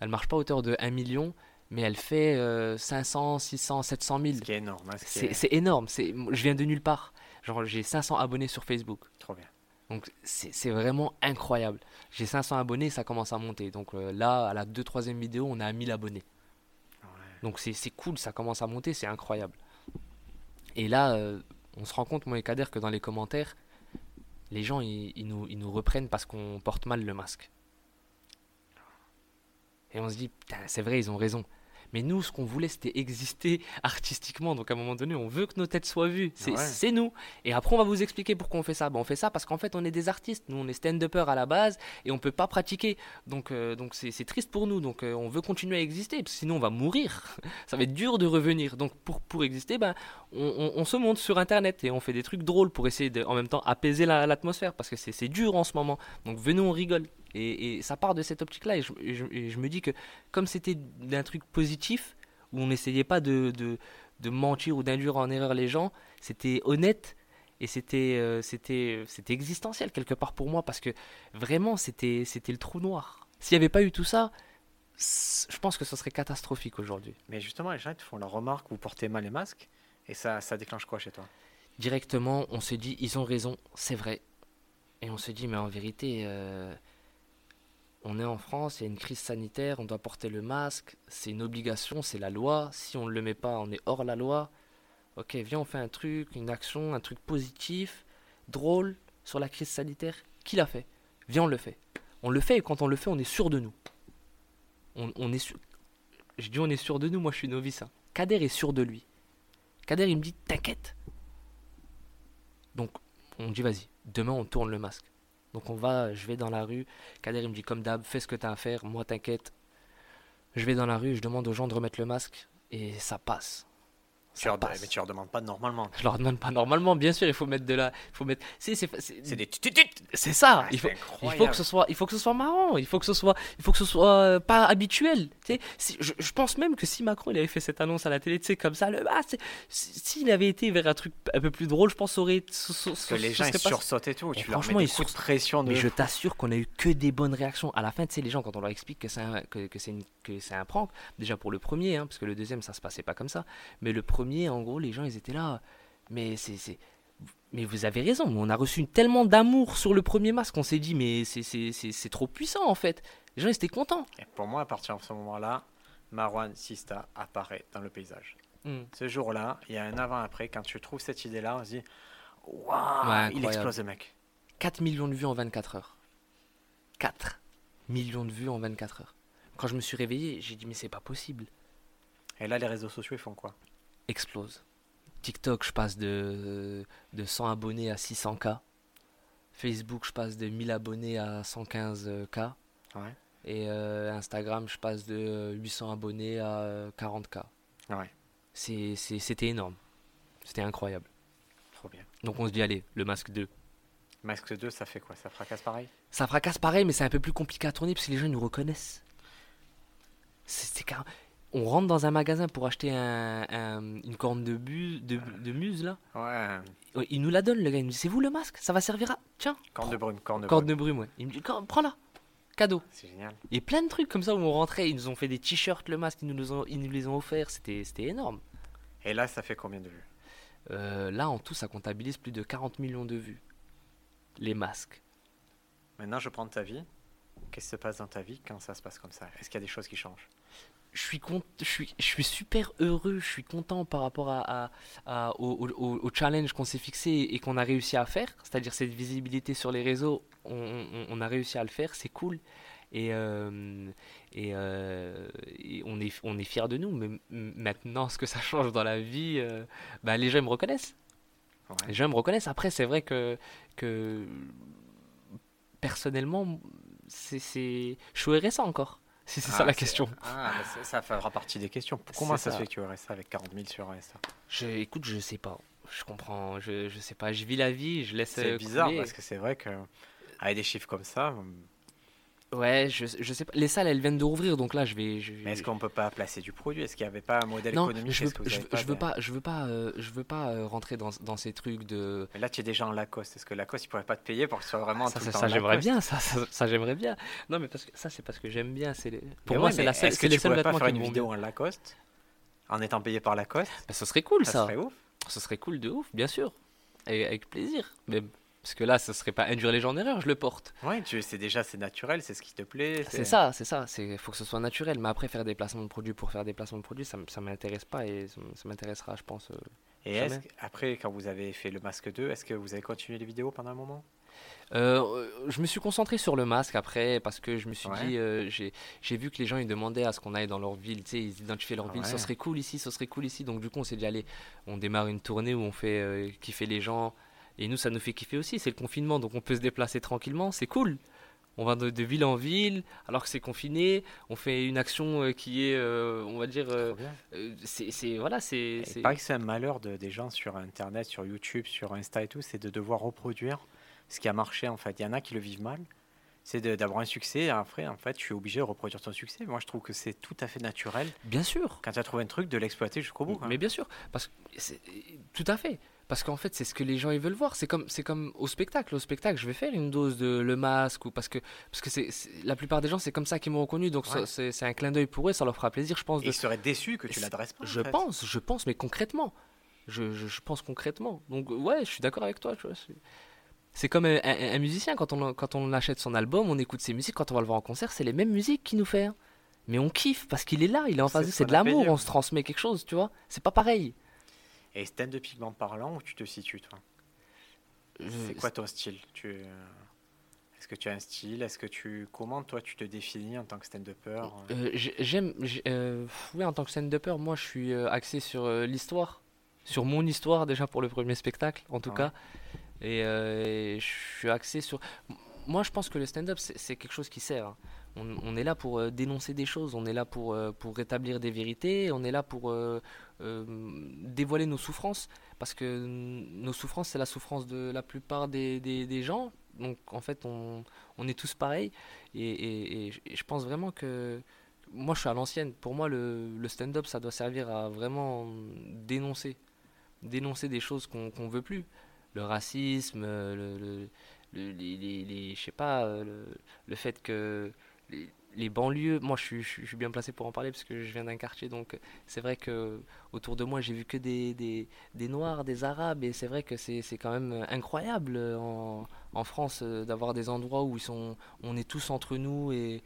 S3: Elle marche pas à hauteur de 1 million, mais elle fait euh, 500, 600, 700 000.
S2: Ce qui est énorme. hein, ce
S3: C'est
S2: est
S3: c'est énorme. C'est, je viens de nulle part. Genre, j'ai 500 abonnés sur Facebook.
S2: trop bien.
S3: Donc, c'est vraiment incroyable. J'ai 500 abonnés, ça commence à monter. Donc euh, là, à la 2 3 vidéo, on à 1000 abonnés.
S2: Ouais.
S3: Donc c'est c'est cool, ça commence à monter, c'est incroyable. Et là, euh, on se rend compte, moi et Kader, que dans les commentaires, les gens, ils, ils nous, ils nous reprennent parce qu'on porte mal le masque. Et on se dit, putain, c'est vrai, ils ont raison. Mais nous, ce qu'on voulait, c'était exister artistiquement. Donc à un moment donné, on veut que nos têtes soient vues. C'est
S2: Ouais.
S3: nous. Et après, on va vous expliquer pourquoi on fait ça. Ben, on fait ça parce qu'en fait, on est des artistes. Nous, on est stand-uppers à la base et on peut pas pratiquer. Donc euh, donc c'est triste pour nous. Donc euh, on veut continuer à exister. Parce que sinon, on va mourir. (laughs) ça va être dur de revenir. Donc pour, pour exister, ben, on, on- on se monte sur Internet et on fait des trucs drôles pour essayer de, en même temps apaiser la- l'atmosphère. parce que c'est dur en ce moment. Donc venez, on rigole. Et, et ça part de cette optique-là. Et je, et je- et je me dis que comme c'était d'un truc positif, où on n'essayait pas de, de, de mentir ou d'induire en erreur les gens, c'était honnête. Et c'était euh, c'était c'était existentiel quelque part pour moi parce que vraiment c'était c'était le trou noir. S'il n'y avait pas eu tout ça, je pense que ce serait catastrophique aujourd'hui.
S2: Mais justement, les gens te font la remarque, vous portez mal les masques, et ça, ça déclenche quoi chez toi?
S3: Directement, on se dit, ils ont raison, c'est vrai. Et on se dit, mais en vérité, euh, on est en France, il y a une crise sanitaire, on doit porter le masque, c'est une obligation, c'est la loi. Si on ne le met pas, on est hors la loi. Ok, viens, on fait un truc, une action, un truc positif, drôle, sur la crise sanitaire. Qui l'a fait? Viens, on le fait. On le fait et quand on le fait, on est sûr de nous. On, est sûr. Je dis on est sûr de nous, moi je suis novice. hein. Kader est sûr de lui. Kader, il me dit, t'inquiète. Donc, on dit, vas-y, demain on tourne le masque. Donc, on va, je vais dans la rue. Kader, il me dit, comme d'hab, fais ce que t'as à faire, moi, t'inquiète. Je vais dans la rue, je demande aux gens de remettre le masque, et ça passe.
S2: Tu leur-. Mais tu leur demandes pas normalement.
S3: Je leur demande pas normalement, bien sûr, il faut mettre de la. Il faut mettre. C'est,
S2: des
S3: c'est ça,
S2: Ah,
S3: il faut. Il faut que ce soit, il faut que ce soit marrant, il faut que ce soit, il faut que ce soit euh, pas habituel. Tu sais, je, pense même que si Macron il avait fait cette annonce à la télé, tu sais comme ça, le, ah, s'il avait été vers un truc un peu plus drôle, je pense aurait.
S2: que les gens ils sursautent et tout. Tu leur mets
S3: franchement,
S2: des coups de pression de.
S3: Mais je t'assure qu'on a eu que des bonnes réactions. À la fin, tu sais, les gens, quand on leur explique que c'est un, que, c'est que c'est un prank, déjà pour le premier, hein, parce que le deuxième, ça se passait pas comme ça. Mais le premier, en gros, les gens, ils étaient là. Mais c'est. Mais vous avez raison, on a reçu tellement d'amour sur le premier masque, on s'est dit, mais c'est- trop puissant en fait. Les gens, ils étaient contents.
S2: Et pour moi, à partir de ce moment-là, Marwan Sista apparaît dans le paysage.
S3: Hmm.
S2: Ce jour-là, il y a un avant-après. Quand tu trouves cette idée-là, on se dit Waouh,
S3: Ouais,
S2: il explose le mec.
S3: 4 millions de vues en 24 heures. 4 millions de vues en 24 heures. Quand je me suis réveillé, j'ai dit, mais c'est pas possible.
S2: Et là, les réseaux sociaux, ils font quoi?
S3: Explose. TikTok, je passe de, de 100 abonnés à 600K. Facebook, je passe de 1000 abonnés à 115K.
S2: Ouais.
S3: Et euh, Instagram, je passe de euh, 800 abonnés à euh, 40K.
S2: Ouais,
S3: C'était énorme. C'était incroyable.
S2: trop bien.
S3: Donc on se dit, allez, le masque 2.
S2: Masque 2, ça fait quoi? Ça fracasse pareil?
S3: Ça fracasse pareil, mais c'est un peu plus compliqué à tourner parce que les gens nous reconnaissent. C'est c'est car- On rentre dans un magasin pour acheter un- un- une corne de, bu, de, de muse, là.
S2: Ouais,
S3: Il nous la donne, le gars. Il nous dit C'est vous le masque? Ça va servir à. Tiens,
S2: corne de brume, corne de
S3: corde
S2: brume.
S3: de brume, ouais. Il me dit Prends-la Cadeau.
S2: C'est génial.
S3: Et plein de trucs comme ça où on rentrait. Ils nous ont fait des t-shirts, le masque, ils nous, les ont, ils nous les ont offerts. C'était c'était énorme.
S2: Et là, ça fait combien de vues?
S3: Euh, là, en tout, ça comptabilise plus de 40 millions de vues. les masques.
S2: Maintenant, je prends ta vie. Qu'est-ce qui se passe dans ta vie quand ça se passe comme ça? Est-ce qu'il y a des choses qui changent?
S3: Je suis, je, suis, je suis super heureux, je suis content par rapport à, au, au, challenge qu'on s'est fixé et qu'on a réussi à faire, c'est-à-dire cette visibilité sur les réseaux, on, a réussi à le faire, c'est cool. Et, euh, euh, et, on est, on est fiers de nous, mais maintenant, ce que ça change dans la vie, euh, bah, les gens me reconnaissent. Les gens me reconnaissent. Après, c'est vrai que, que personnellement, c'est, je suis RSA encore. Si c'est ça ah, la question.
S2: Ah, ça fera partie des questions. Comment ça, se fait que tu aurais ça avec 40 000 sur RSA
S3: je, Écoute, je sais pas. Je comprends. Je, je sais pas. Je vis la vie, je laisse.
S2: C'est bizarre parce que c'est vrai que avec des chiffres comme ça,
S3: Ouais, je, je sais pas. Les salles, elles viennent de rouvrir, donc là, je vais.
S2: Mais est-ce qu'on peut pas placer du produit? Est-ce qu'il n'y avait pas un modèle économique?
S3: je veux, je, veux pas, je veux pas, euh, je veux pas euh, rentrer dans, dans, ces trucs de.
S2: Mais là, tu es déjà en Lacoste. Est-ce que Lacoste, il pourrait pas te payer pour que ce soit vraiment
S3: ça,
S2: tout
S3: ça, j'aimerais bien. Ça, ça, j'aimerais bien. Non, mais parce que ça, c'est parce que j'aime bien. C'est pour moi, c'est la seule.
S2: Est-ce que tu pourrais pas faire une vidéo en Lacoste en étant payé par Lacoste?
S3: Bah, Ce serait cool, ça.
S2: Ça serait ouf.
S3: Ce serait cool de ouf, bien sûr, et avec plaisir. Mais parce que là, ce serait pas induire les gens en erreur, je le porte.
S2: Ouais, tu c'est déjà c'est naturel, c'est ce qui te plaît.
S3: C'est ça, c'est ça. C'est faut que ce soit naturel. Mais après, faire des placements de produits pour faire des placements de produits, ça, ça m'intéresse pas et ça, m'intéressera, je pense. Euh,
S2: et après, quand vous avez fait le masque 2, est-ce que vous avez continué les vidéos pendant un moment?
S3: Euh, je me suis concentré sur le masque après parce que je me suis dit, euh, j'ai vu que les gens ils demandaient à ce qu'on aille dans leur ville, tu sais, ils identifiaient leur ville, ça serait cool ici, ça serait cool ici. Donc du coup, on s'est dit, allez, on démarre une tournée où on fait kiffer les gens, et nous, ça nous fait kiffer aussi. C'est le confinement, donc on peut se déplacer tranquillement. C'est cool. On va de, ville en ville, alors que c'est confiné. On fait une action euh, qui est, euh, on va dire, euh, c'est voilà, c'est.
S2: Il paraît que c'est un malheur de, des gens sur Internet, sur YouTube, sur Insta et tout, c'est de devoir reproduire ce qui a marché en fait. Il y en a qui le vivent mal. C'est d'avoir un succès, et après, en fait, tu es obligé de reproduire ton succès. Moi, je trouve que c'est tout à fait naturel.
S3: Bien sûr.
S2: Quand tu as trouvé un truc, de l'exploiter jusqu'au bout.
S3: Mais bien sûr, parce que tout à fait. Parce qu'en fait, c'est ce que les gens ils veulent voir. C'est comme, c'est comme au spectacle. Au spectacle, je vais faire une dose de Le Masque ou parce que, parce que c'est, la plupart des gens, c'est comme ça qu'ils m'ont reconnu. Donc c'est, un clin d'œil pour eux, ça leur fera plaisir, je pense.
S2: Ils seraient déçus que tu l'adresses pas.
S3: Je pense, je pense, mais concrètement, je, je, pense concrètement. Donc ouais, je suis d'accord avec toi. Tu vois, c'est comme un, musicien quand on quand on achète son album, on écoute ses musiques. Quand on va le voir en concert, c'est les mêmes musiques qu'il nous fait. Hein. Mais on kiffe parce qu'il est là, il est en face. C'est de l'amour, on se transmet quelque chose, tu vois. C'est pas pareil.
S2: Et stand de pigment parlant, où tu te situes, toi C'est quoi ton style? Tu... Est-ce que tu as un style? Est-ce que tu comment toi tu te définis en tant que stand-upper?
S3: Euh, J'aime, euh, oui, en tant que stand-upper, moi je suis euh, axé sur l'histoire, sur mon histoire déjà pour le premier spectacle, en tout cas, et, je suis axé sur. Moi, je pense que le stand-up c'est quelque chose qui sert. Hein. On, est là pour dénoncer des choses, on est là pour, pour rétablir des vérités, on est là pour, euh, dévoiler nos souffrances, parce que nos souffrances, c'est la souffrance de la plupart des, gens. Donc en fait, on, on est tous pareils. Et, je pense vraiment que moi, je suis à l'ancienne. Pour moi, le, stand-up, ça doit servir à vraiment dénoncer. Dénoncer des choses qu'on ne veut plus. Le racisme, le, le, je sais pas, le fait que les banlieues, moi je suis, bien placé pour en parler parce que je viens d'un quartier, donc c'est vrai que autour de moi j'ai vu que des, Noirs, des Arabes, et c'est vrai que c'est quand même incroyable en, France euh, d'avoir des endroits où ils sont, on est tous entre nous et,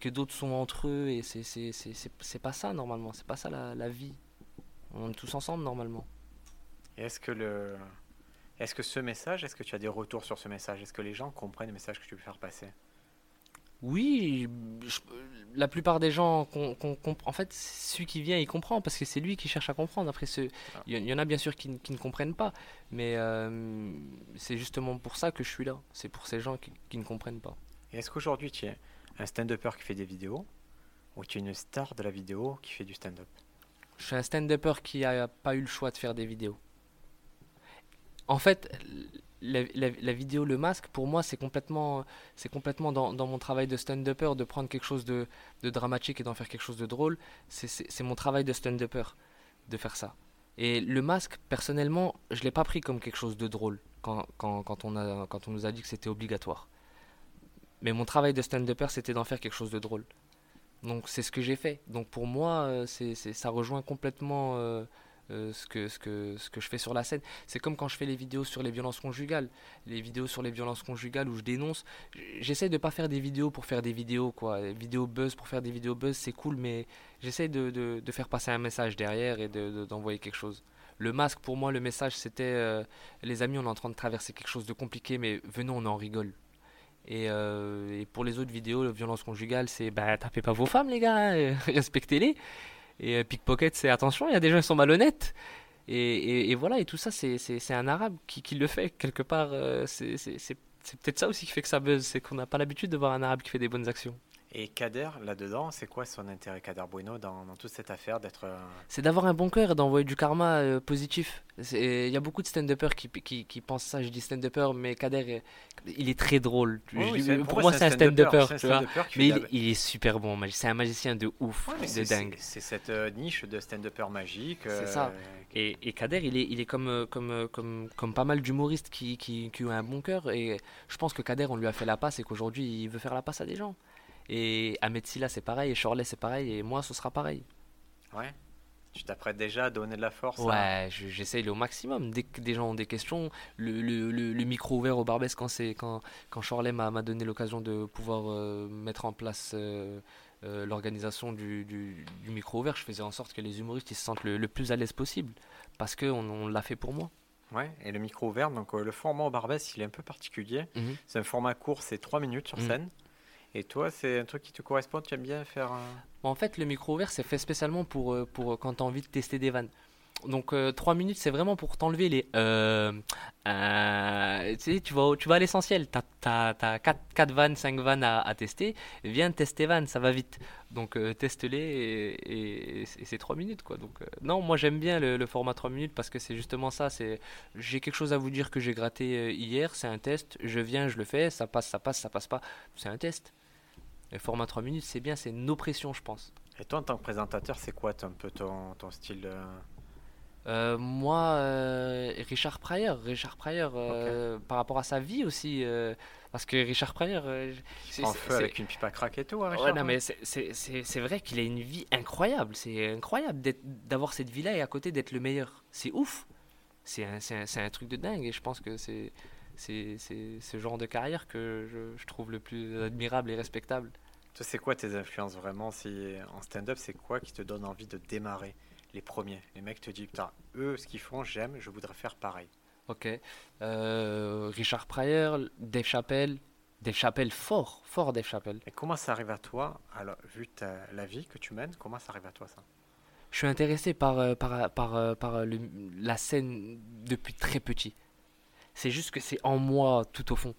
S3: que d'autres sont entre eux, et c'est pas ça normalement, c'est pas ça la, la, vie. On est tous ensemble normalement.
S2: Est-ce que le. Est-ce que ce message, est-ce que tu as des retours sur ce message? Est-ce que les gens comprennent le message que tu veux faire passer?
S3: Oui, la plupart des gens, en fait, celui qui vient, il comprend parce que c'est lui qui cherche à comprendre. Après, ah. il y, en a bien sûr qui, ne comprennent pas, mais euh, c'est justement pour ça que je suis là. C'est pour ces gens qui, ne comprennent pas.
S2: Est-ce qu'aujourd'hui tu es un stand-upper qui fait des vidéos ou tu es une star de la vidéo qui fait du stand-up?
S3: Je suis un stand-upper qui n'a pas eu le choix de faire des vidéos. En fait, la, vidéo, le masque, pour moi, c'est complètement, c'est complètement dans, mon travail de stand-upper de prendre quelque chose de, dramatique et d'en faire quelque chose de drôle. C'est mon travail de stand-upper de faire ça. Et le masque, personnellement, je l'ai pas pris comme quelque chose de drôle quand, quand, on, a, quand on nous a dit que c'était obligatoire. Mais mon travail de stand-upper, c'était d'en faire quelque chose de drôle. Donc c'est ce que j'ai fait. Donc pour moi, euh, c'est ça rejoint complètement euh, euh, ce, que, ce, que, ce que je fais sur la scène. C'est comme quand je fais les vidéos sur les violences conjugales. Les vidéos sur les violences conjugales où je dénonce. J'essaie de pas faire des vidéos pour faire des vidéos, quoi. Vidéos buzz pour faire des vidéos buzz, c'est cool, mais j'essaie de, de, faire passer un message derrière et d'envoyer quelque chose. Le masque, pour moi, le message, c'était euh, les amis, on est en train de traverser quelque chose de compliqué, mais venons, on en rigole. Et, euh, pour les autres vidéos, la violence conjugale, c'est bah tapez pas vos femmes, les gars, (laughs) respectez-les. Et euh, pickpocket, c'est attention, il y a des gens qui sont malhonnêtes. Et, voilà, et tout ça, c'est un arabe qui, qui, le fait. Quelque part, c'est peut-être ça aussi qui fait que ça buzz, c'est qu'on n'a pas l'habitude de voir un arabe qui fait des bonnes actions.
S2: Et Kader, là-dedans, c'est quoi son intérêt, Kader Bueno, dans, toute cette affaire d'être.
S3: C'est d'avoir un bon cœur et d'envoyer du karma euh, positif. Il y a beaucoup de stand-uppers qui, qui, qui, pensent ça. Je dis stand-upper, mais Kader, il est très drôle. pour, moi, c'est un stand-upper. mais il, est super bon. C'est un magicien de ouf, de dingue.
S2: C'est cette euh, niche de stand-upper magique.
S3: c'est ça. Euh, et, et, Kader, il est, il est comme, comme, comme, comme pas mal d'humoristes qui, qui, qui ont un bon cœur. Et je pense que Kader, on lui a fait la passe et qu'aujourd'hui, il veut faire la passe à des gens. Et Ahmed Silla, c'est pareil, et Shorley, c'est pareil, et moi, ce sera pareil.
S2: Ouais. Tu t'apprêtes déjà à donner de la force
S3: Ouais, j'essaye au maximum. Dès que des gens ont des questions, le, le, le, micro ouvert au Barbès, quand, quand, quand Shorley m'a donné l'occasion de pouvoir euh, mettre en place euh, euh, l'organisation du, du, micro ouvert, je faisais en sorte que les humoristes ils se sentent le, plus à l'aise possible. Parce qu'on on, l'a fait pour moi.
S2: Ouais, et le micro ouvert, donc le format au Barbès, il est un peu particulier. Mhm. C'est un format court, c'est 3 minutes sur mhm. scène. Et toi, c'est un truc qui te correspond Tu aimes bien faire
S3: En fait, le micro ouvert, c'est fait spécialement pour, euh, pour quand tu as envie de tester des vannes. Donc euh, 3 minutes, c'est vraiment pour t'enlever les... Euh, euh, tu, sais, tu, vas, tu vas à l'essentiel. Tu as, 4, 4, vannes, 5 vannes à, tester. Viens tester vannes, ça va vite. Donc teste-les et, c'est 3 minutes. quoi. Donc non, moi j'aime bien le, format 3 minutes parce que c'est justement ça. J'ai quelque chose à vous dire que j'ai gratté hier, c'est un test. Je viens, je le fais, ça passe, ça passe, ça passe pas. C'est un test. Le format 3 minutes, c'est bien, c'est une oppression, je pense.
S2: Et toi, en tant que présentateur, c'est quoi un peu ton, ton style
S3: euh, moi, euh, Richard Pryor, Richard Pryor, euh, par rapport à sa vie aussi, parce que Richard Pryor,
S2: c'est en feu avec une pipe à crack et tout. Hein,
S3: Richard, ouais, non, mais c'est vrai qu'il a une vie incroyable. C'est incroyable d'avoir cette vie-là et à côté d'être le meilleur. C'est ouf. C'est un, un, un, truc de dingue et je pense que c'est c'est ce genre de carrière que je, je, trouve le plus admirable et respectable.
S2: Toi, c'est quoi tes influences vraiment si, En stand-up, c'est quoi qui te donne envie de démarrer les premiers? Les mecs te disent, putain, eux, ce qu'ils font, j'aime, je voudrais faire pareil.
S3: Ok. Euh, Richard Pryor, Dave Chappelle. Dave Chappelle, fort, fort Dave Chappelle.
S2: Et comment ça arrive à toi, alors, vu ta, la vie que tu mènes, comment ça arrive à toi ça?
S3: Je suis intéressé par, euh, par, par, euh, par la scène depuis très petit. C'est juste que c'est en moi tout au fond.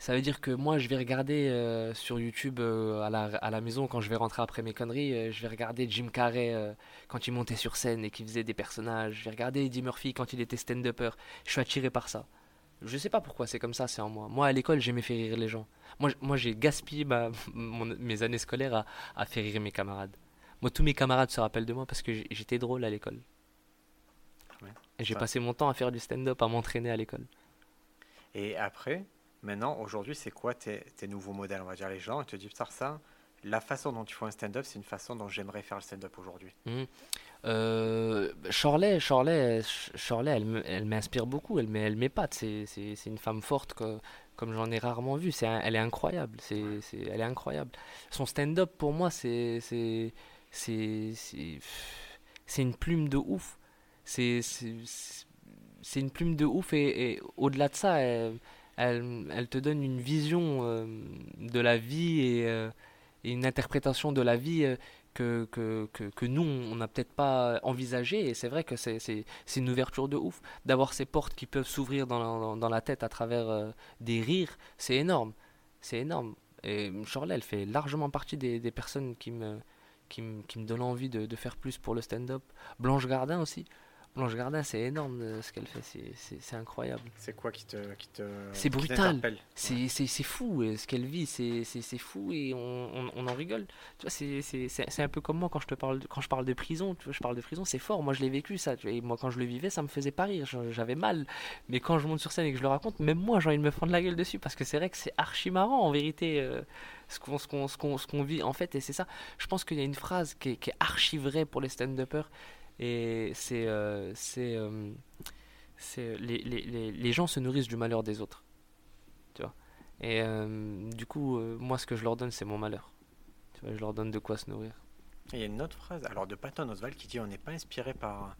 S3: Ça veut dire que moi, je vais regarder euh, sur YouTube euh, à, la, à, la, maison, quand je vais rentrer après mes conneries, euh, je vais regarder Jim Carrey quand il montait sur scène et qu'il faisait des personnages. Je vais regarder Eddie Murphy quand il était stand-upper. Je suis attiré par ça. Je sais pas pourquoi c'est comme ça, c'est en moi. Moi, à l'école, j'aimais faire rire les gens. Moi, moi j'ai gaspillé ma, (laughs) mes années scolaires à, à faire rire mes camarades. Moi, tous mes camarades se rappellent de moi parce que j'étais drôle à l'école. et j'ai passé mon temps à faire du stand-up, à m'entraîner à l'école.
S2: Et après, maintenant, aujourd'hui, c'est quoi tes, tes, nouveaux modèles On va dire les gens, ils te disent, ça, la façon dont tu fais un stand-up, c'est une façon dont j'aimerais faire le stand-up aujourd'hui.
S3: Mmh. Euh, Shirley, elle, m'inspire beaucoup, elle, elle m'épate. C'est, une femme forte que, comme j'en ai rarement vu. C'est, elle est incroyable. C'est, elle est incroyable. Son stand-up, pour moi, c'est, c'est, c'est, c'est, une plume de ouf. C'est, c'est, une plume de ouf et, au-delà de ça, elle, elle, te donne une vision euh, de la vie et, euh, et, une interprétation de la vie euh, que, nous, on n'a peut-être pas envisagé. Et c'est vrai que c'est une ouverture de ouf. D'avoir ces portes qui peuvent s'ouvrir dans, la tête à travers des rires, c'est énorme. C'est énorme. Et Charlotte, elle fait largement partie des, personnes qui me, qui, me, donnent envie de faire plus pour le stand-up. Blanche Gardin aussi. Blanche Gardin, c'est énorme euh, ce qu'elle fait, c'est incroyable.
S2: C'est quoi qui te. Qui te
S3: c'est brutal, c'est fou euh, ce qu'elle vit, c'est fou et on, on, en rigole. Tu vois, c'est un peu comme moi quand je, te parle, quand je parle de prison, tu vois, je parle de prison, c'est fort, moi je l'ai vécu ça. et moi quand je le vivais, ça me faisait pas rire, j'avais mal. Mais quand je monte sur scène et que je le raconte, même moi j'ai envie de me prendre la gueule dessus parce que c'est vrai que c'est archi marrant en vérité. Euh, ce qu'on ce qu'on vit en fait et c'est ça je pense qu'il y a une phrase qui est, qui est archi vraie pour les stand-uppers Et c'est. euh, c'est, euh, c'est les, les, les, les gens se nourrissent du malheur des autres. Tu vois. Et euh, du coup, moi, ce que je leur donne, c'est mon malheur. Tu vois, je leur donne de quoi se nourrir.
S2: Et Il y a une autre phrase, alors de Patton Oswald, qui dit on n'est pas inspiré par,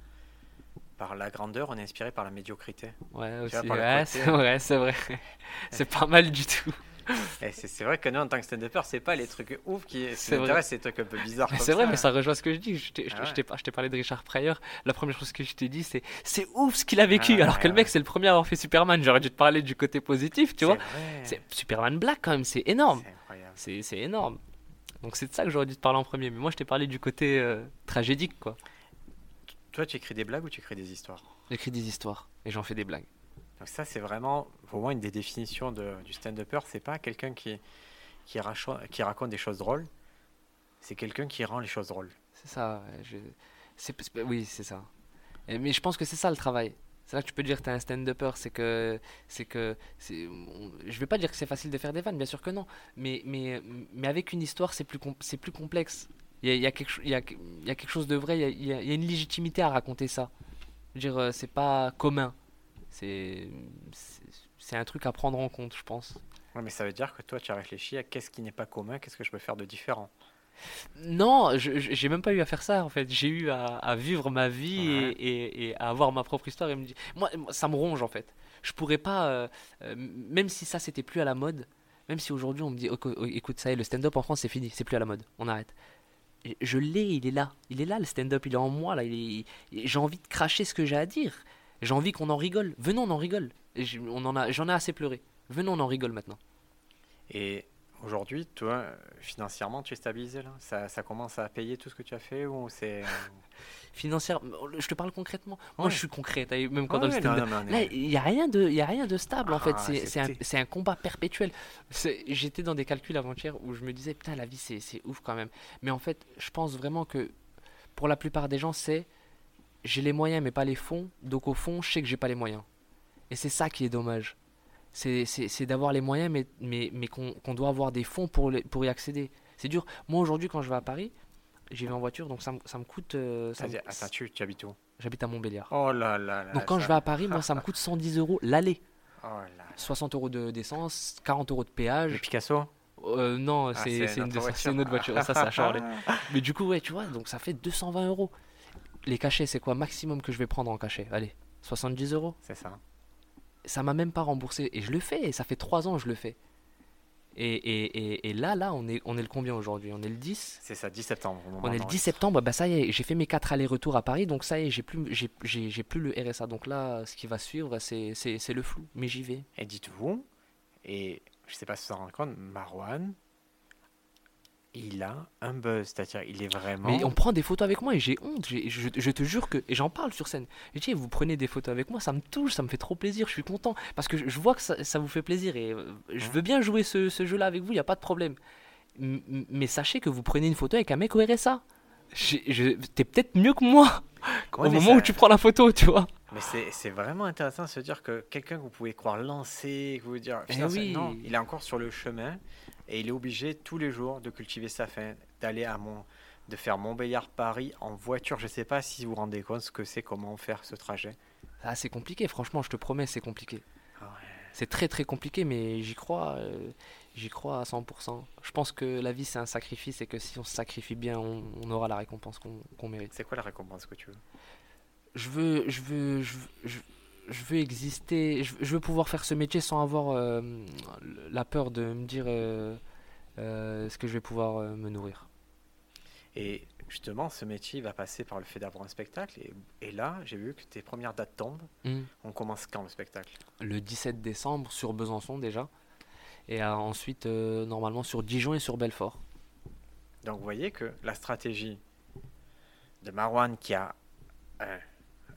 S2: par la grandeur, on est inspiré par la médiocrité.
S3: Ouais, aussi. Ouais, c'est vrai, c'est vrai. (laughs) c'est pas mal du tout. (laughs)
S2: C'est vrai que nous, en tant que stand-upper, c'est pas les trucs ouf qui
S3: C'est
S2: des trucs un peu bizarres.
S3: C'est vrai,
S2: ça.
S3: mais ça rejoint ce que je dis. Je t'ai je
S2: Ah
S3: je
S2: ouais.
S3: t'ai- parlé de Richard Pryor. La première chose que je t'ai dit, c'est c'est ouf ce qu'il a vécu.
S2: Ah
S3: alors que le mec,
S2: ouais.
S3: c'est le premier à avoir fait Superman. J'aurais dû te parler du côté positif, tu vois. Superman Black quand même, c'est énorme.
S2: C'est
S3: énorme. Donc c'est de ça que j'aurais dû te parler en premier. Mais moi, je t'ai parlé du côté euh, tragédique, quoi.
S2: Toi, tu écris des blagues ou tu écris des histoires?
S3: J'écris des histoires et j'en fais des blagues.
S2: Donc ça, c'est vraiment, pour moi, une des définitions de, du stand-upper. C'est pas quelqu'un qui, qui, qui raconte des choses drôles, c'est quelqu'un qui rend les choses drôles.
S3: C'est ça. je- oui, c'est ça. Mais je pense que c'est ça le travail. C'est là que tu peux dire que tu es un stand-upper. C'est que. C'est que je vais pas dire que c'est facile de faire des vannes, bien sûr que non. Mais, mais, mais avec une histoire, c'est plus, plus complexe. Il y a, y, a y, a, quelque chose de vrai, il y a une légitimité à raconter ça. Je veux dire, euh, c'est pas commun. C'est un truc à prendre en compte, je pense.
S2: Ouais, mais ça veut dire que toi, tu as réfléchi à qu'est-ce qui n'est pas commun, qu'est-ce que je peux faire de différent?
S3: Non, j'ai même pas eu à faire ça en fait. J'ai eu à, à vivre ma vie
S2: Ouais.
S3: et, et- et à avoir ma propre histoire. Et me moi, ça me ronge en fait. Je pourrais pas, euh, euh, même si ça c'était plus à la mode, même si aujourd'hui on me dit, oh, écoute, ça y est, le stand-up en France c'est fini, c'est plus à la mode, on arrête. Et Je l'ai, il est là, il est là le stand-up, il est en moi là. J'ai envie de cracher ce que j'ai à dire. J'ai envie qu'on en rigole. Venons, on en rigole. En j'en ai assez pleuré. Venons, on en rigole maintenant.
S2: Et aujourd'hui, toi, financièrement, tu es stabilisé là? Ça, ça commence à payer tout ce que tu as fait ou c'est... euh, (laughs)
S3: Financière, je te parle concrètement. Moi,
S2: Ouais.
S3: je suis concret. Même quand
S2: Ouais, ouais, non, non,
S3: Là, il n'y a, rien de- il y a rien de stable en fait.
S2: Ah,
S3: C'est un, combat perpétuel. J'étais dans des calculs avant-hier où je me disais, putain, la vie c'est ouf quand même. Mais en fait, je pense vraiment que pour la plupart des gens, c'est j'ai les moyens mais pas les fonds. Donc au fond, je sais que j'ai pas les moyens. Et c'est ça qui est dommage. C'est d'avoir les moyens mais, mais, mais qu'on qu'on doit avoir des fonds pour, les- pour y accéder. C'est dur. Moi aujourd'hui, quand je vais à Paris, j'y vais en voiture donc ça, me- ça me coûte. euh, ça me-
S2: Attends, tu, tu habites où?
S3: J'habite à Montbéliard.
S2: Oh là là là.
S3: Donc quand
S2: ça-
S3: je vais à Paris, moi, ça me coûte (laughs) 110 euros l'aller.
S2: Oh là là.
S3: 60 euros de- d'essence, 40 euros de
S2: Le
S3: péage.
S2: Picasso?
S3: Euh, non,
S2: Ah,
S3: c'est une, une autre voiture. Ça, ça a (laughs) changé. Mais du coup, ouais, tu vois, donc ça fait 220 euros. Les cachets, c'est quoi maximum que je vais prendre en cachet? Allez, 70 euros?
S2: C'est ça.
S3: Ça m'a même pas remboursé. Et je le fais, et ça fait 3 ans que je le fais. Et, et, et, et là, là, on est, on est le combien aujourd'hui? On est le 10
S2: C'est ça, 10 septembre.
S3: On est le
S2: d'enregistrer.
S3: 10 septembre, bah ça y est, j'ai fait mes 4 allers-retours à Paris, donc ça y est, j'ai plus, j'ai, j'ai, j'ai plus le RSA. Donc là, ce qui va suivre, c'est, c'est, c'est le flou, mais j'y vais.
S2: Et dites-vous, et je sais pas si vous en rendez compte, Marwan, il a un buzz, c'est-à-dire il est vraiment.
S3: Mais on prend des photos avec moi et j'ai honte. Je, je te jure que. Et j'en parle sur scène. Je dis, vous prenez des photos avec moi, ça me touche, ça me fait trop plaisir, je suis content. Parce que je, vois que ça, ça vous fait plaisir et euh, je veux bien jouer ce, ce jeu-là avec vous, il n'y a pas de problème. M- Mais sachez que vous prenez une photo avec un mec au RSA. T'es peut-être mieux que moi (laughs)
S2: Ouais,
S3: au moment
S2: ça-
S3: où tu prends la photo, tu vois.
S2: Mais c'est vraiment intéressant de se dire que quelqu'un que vous pouvez croire lancer, que vous dire
S3: Eh oui.
S2: non, il est encore sur le chemin et il est obligé tous les jours de cultiver sa faim, d'aller à mon, de faire Montbéliard-Paris en voiture. Je sais pas si vous vous rendez compte ce que c'est, comment faire ce trajet.
S3: Ah, c'est compliqué, franchement, je te promets, c'est compliqué.
S2: Ah ouais.
S3: C'est très très compliqué, mais j'y crois, euh, j'y crois à 100%. Je pense que la vie c'est un sacrifice et que si on se sacrifie bien, on, on aura la récompense qu'on mérite.
S2: C'est quoi la récompense que tu veux?
S3: Je veux, je veux, je, veux- je, je veux exister, je, je veux pouvoir faire ce métier sans avoir euh, la peur de me dire euh, euh, ce que je vais pouvoir me nourrir.
S2: Et justement, ce métier va passer par le fait d'avoir un spectacle. Et, et là, j'ai vu que tes premières dates tombent.
S3: Hmm.
S2: On commence quand le spectacle?
S3: Le 17 décembre sur Besançon déjà, et ensuite normalement sur Dijon et sur Belfort.
S2: Donc vous voyez que la stratégie de Marwan qui a un,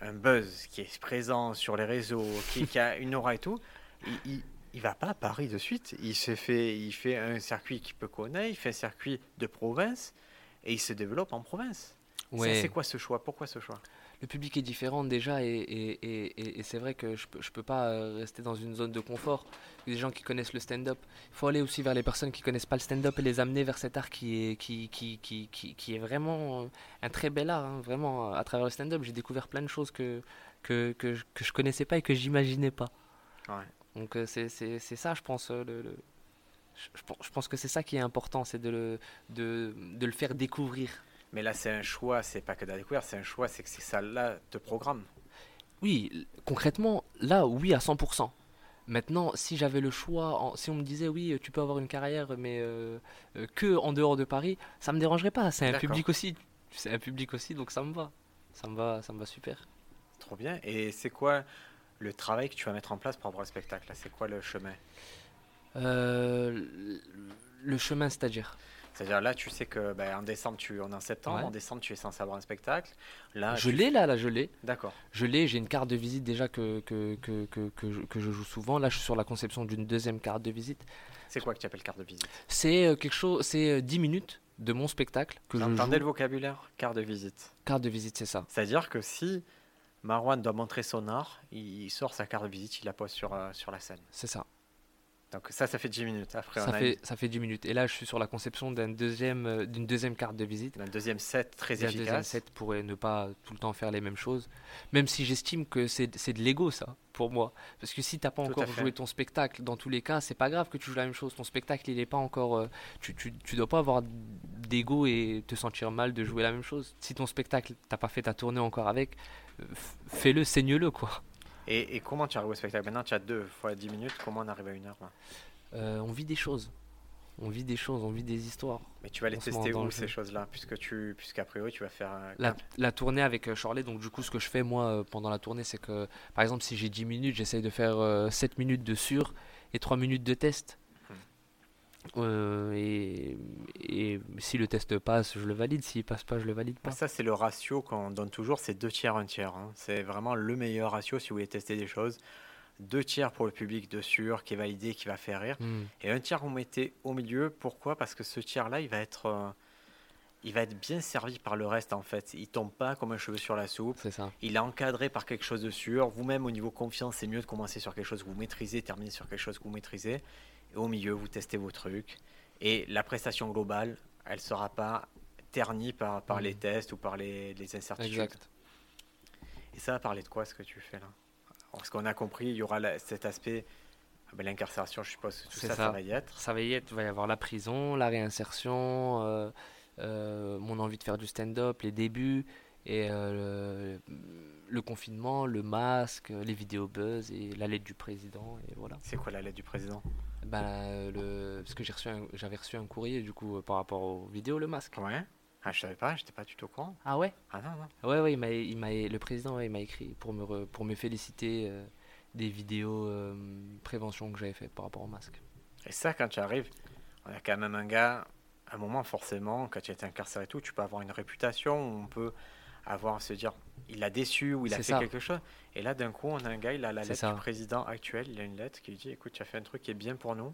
S2: un buzz, qui est présent sur les réseaux, qui, qui a une aura et tout, il, il, il va pas à Paris de suite. Il se fait, il fait un circuit qu'il peut connaître, il fait un circuit de province et il se développe en province.
S3: Ouais.
S2: C'est quoi ce choix? Pourquoi ce choix?
S3: Le public est différent déjà et, et, et, et c'est vrai que je peux, je peux pas euh, rester dans une zone de confort. Les gens qui connaissent le stand-up, il faut aller aussi vers les personnes qui connaissent pas le stand-up et les amener vers cet art qui est, qui, qui, qui, qui, qui est vraiment euh, un très bel art. hein. Vraiment, à travers le stand-up, j'ai découvert plein de choses que, que, que, je- que je connaissais pas et que j'imaginais pas.
S2: Ouais.
S3: Donc euh, c'est ça, je pense. euh, le, le- je, pense- je pense que c'est ça qui est important, c'est de le, de, de le faire découvrir.
S2: Mais là, c'est un choix, c'est pas que de la découverte, c'est un choix, c'est que c'est ça là te programme.
S3: Oui, concrètement, là, oui, à 100%. Maintenant, si j'avais le choix, en- si on me disait oui, tu peux avoir une carrière, mais euh, euh, que en dehors de Paris, ça me dérangerait pas. C'est un public aussi. C'est un public aussi, donc ça me va. Ça me va, ça me va super.
S2: Trop bien. Et c'est quoi le travail que tu vas mettre en place pour avoir le spectacle C'est quoi le chemin?
S3: Euh, le chemin, c'est-à-dire
S2: C'est-à-dire là, tu sais que ben, en décembre, tu on est en septembre,
S3: Ouais.
S2: en décembre, tu es censé avoir un spectacle. Là,
S3: Je
S2: tu-
S3: l'ai là, là, je l'ai.
S2: D'accord.
S3: Je l'ai, j'ai une carte de visite déjà que, que, que, que, que je, que je joue souvent. Là, je suis sur la conception d'une deuxième carte de visite.
S2: C'est quoi que tu appelles carte de visite?
S3: C'est euh, quelque chose, c'est euh, 10 minutes de mon spectacle que je
S2: J'entendais le vocabulaire carte de visite.
S3: Carte de visite, c'est ça.
S2: C'est-à-dire que si Marwan doit montrer son art, il sort sa carte de visite, il la pose sur, euh, sur la scène.
S3: C'est ça.
S2: Donc ça, ça fait 10 minutes. Après,
S3: Ça
S2: on a
S3: fait, ça fait 10 minutes. Et là, je suis sur la conception d'un deuxième, euh, d'une deuxième carte de visite.
S2: un deuxième set très
S3: Un deuxième
S2: efficace.
S3: set pour ne pas tout le temps faire les mêmes choses. Même si j'estime que c'est de l'ego, ça, pour moi. Parce que si t'as pas
S2: Tout à
S3: encore joué ton spectacle, dans tous les cas, c'est pas grave que tu joues la même chose. Ton spectacle, il est pas encore. euh, tu, tu, tu dois pas avoir d'ego et te sentir mal de jouer la même chose. Si ton spectacle, t'as pas fait ta tournée encore avec, euh, fais-le, saigne-le, quoi.
S2: Et, et comment tu arrives au spectacle Maintenant, tu as deux fois 10 minutes. Comment on arrive à une heure là
S3: Euh, on vit des choses. On vit des choses, on vit des histoires.
S2: Mais tu vas les
S3: On
S2: tester où ces choses-là Puisque tu, puisqu'a priori, tu vas faire.
S3: La, la tournée avec euh, Shirley, donc du coup, ce que je fais moi euh, pendant la tournée, c'est que par exemple, si j'ai 10 minutes, j'essaye de faire euh, 7 minutes de sur et 3 minutes de test. Euh, et, et si le test passe, je le valide. S'il passe pas, je le valide pas.
S2: Ça, c'est le ratio qu'on donne toujours, c'est deux tiers, un tiers. hein. C'est vraiment le meilleur ratio si vous voulez tester des choses. Deux tiers pour le public de sûr, qui est validé, qui va faire rire.
S3: Hmm.
S2: Et un tiers, vous mettez au milieu. Pourquoi? Parce que ce tiers-là, il va être... euh, il va être bien servi par le reste en fait. Il tombe pas comme un cheveu sur la soupe.
S3: C'est ça.
S2: Il est encadré par quelque chose de sûr. Vous-même, au niveau confiance, c'est mieux de commencer sur quelque chose que vous maîtrisez, terminer sur quelque chose que vous maîtrisez. Et au milieu, vous testez vos trucs. Et la prestation globale, elle sera pas ternie par, par les tests ou par les, les incertitudes.
S3: Exact.
S2: Et ça va parler de quoi ce que tu fais là? Parce qu'on a compris, il y aura la- cet aspect, ah ben, l'incarcération, je suppose que tout ça, ça,
S3: ça.
S2: va y être.
S3: Ça va y être, il va y avoir la prison, la réinsertion, euh, euh, mon envie de faire du stand-up, les débuts, et euh, le, le confinement, le masque, les vidéos buzz et la lettre du président, et voilà.
S2: C'est quoi la lettre du président?
S3: Ben, le, parce que j'avais reçu un courrier du coup par rapport aux vidéos, le masque.
S2: Ouais Ah, je savais pas, j'étais pas du tout au courant.
S3: Ah ouais?
S2: Ah non, non.
S3: Ouais, ouais, il m'a, il m'a, le président, ouais, il m'a écrit pour me, re- pour me féliciter euh, des vidéos euh, prévention que j'avais faites par rapport au masque.
S2: Et ça, quand tu arrives, on a quand même un gars, à un moment, forcément, quand tu es incarcéré et tout, tu peux avoir une réputation, on peut avoir, se dire, il a déçu ou il a fait
S3: ça.
S2: quelque chose. Et là, d'un coup, on a un gars, il a la lettre
S3: ça.
S2: du président actuel, il a une lettre qui lui dit, écoute, tu as fait un truc qui est bien pour nous.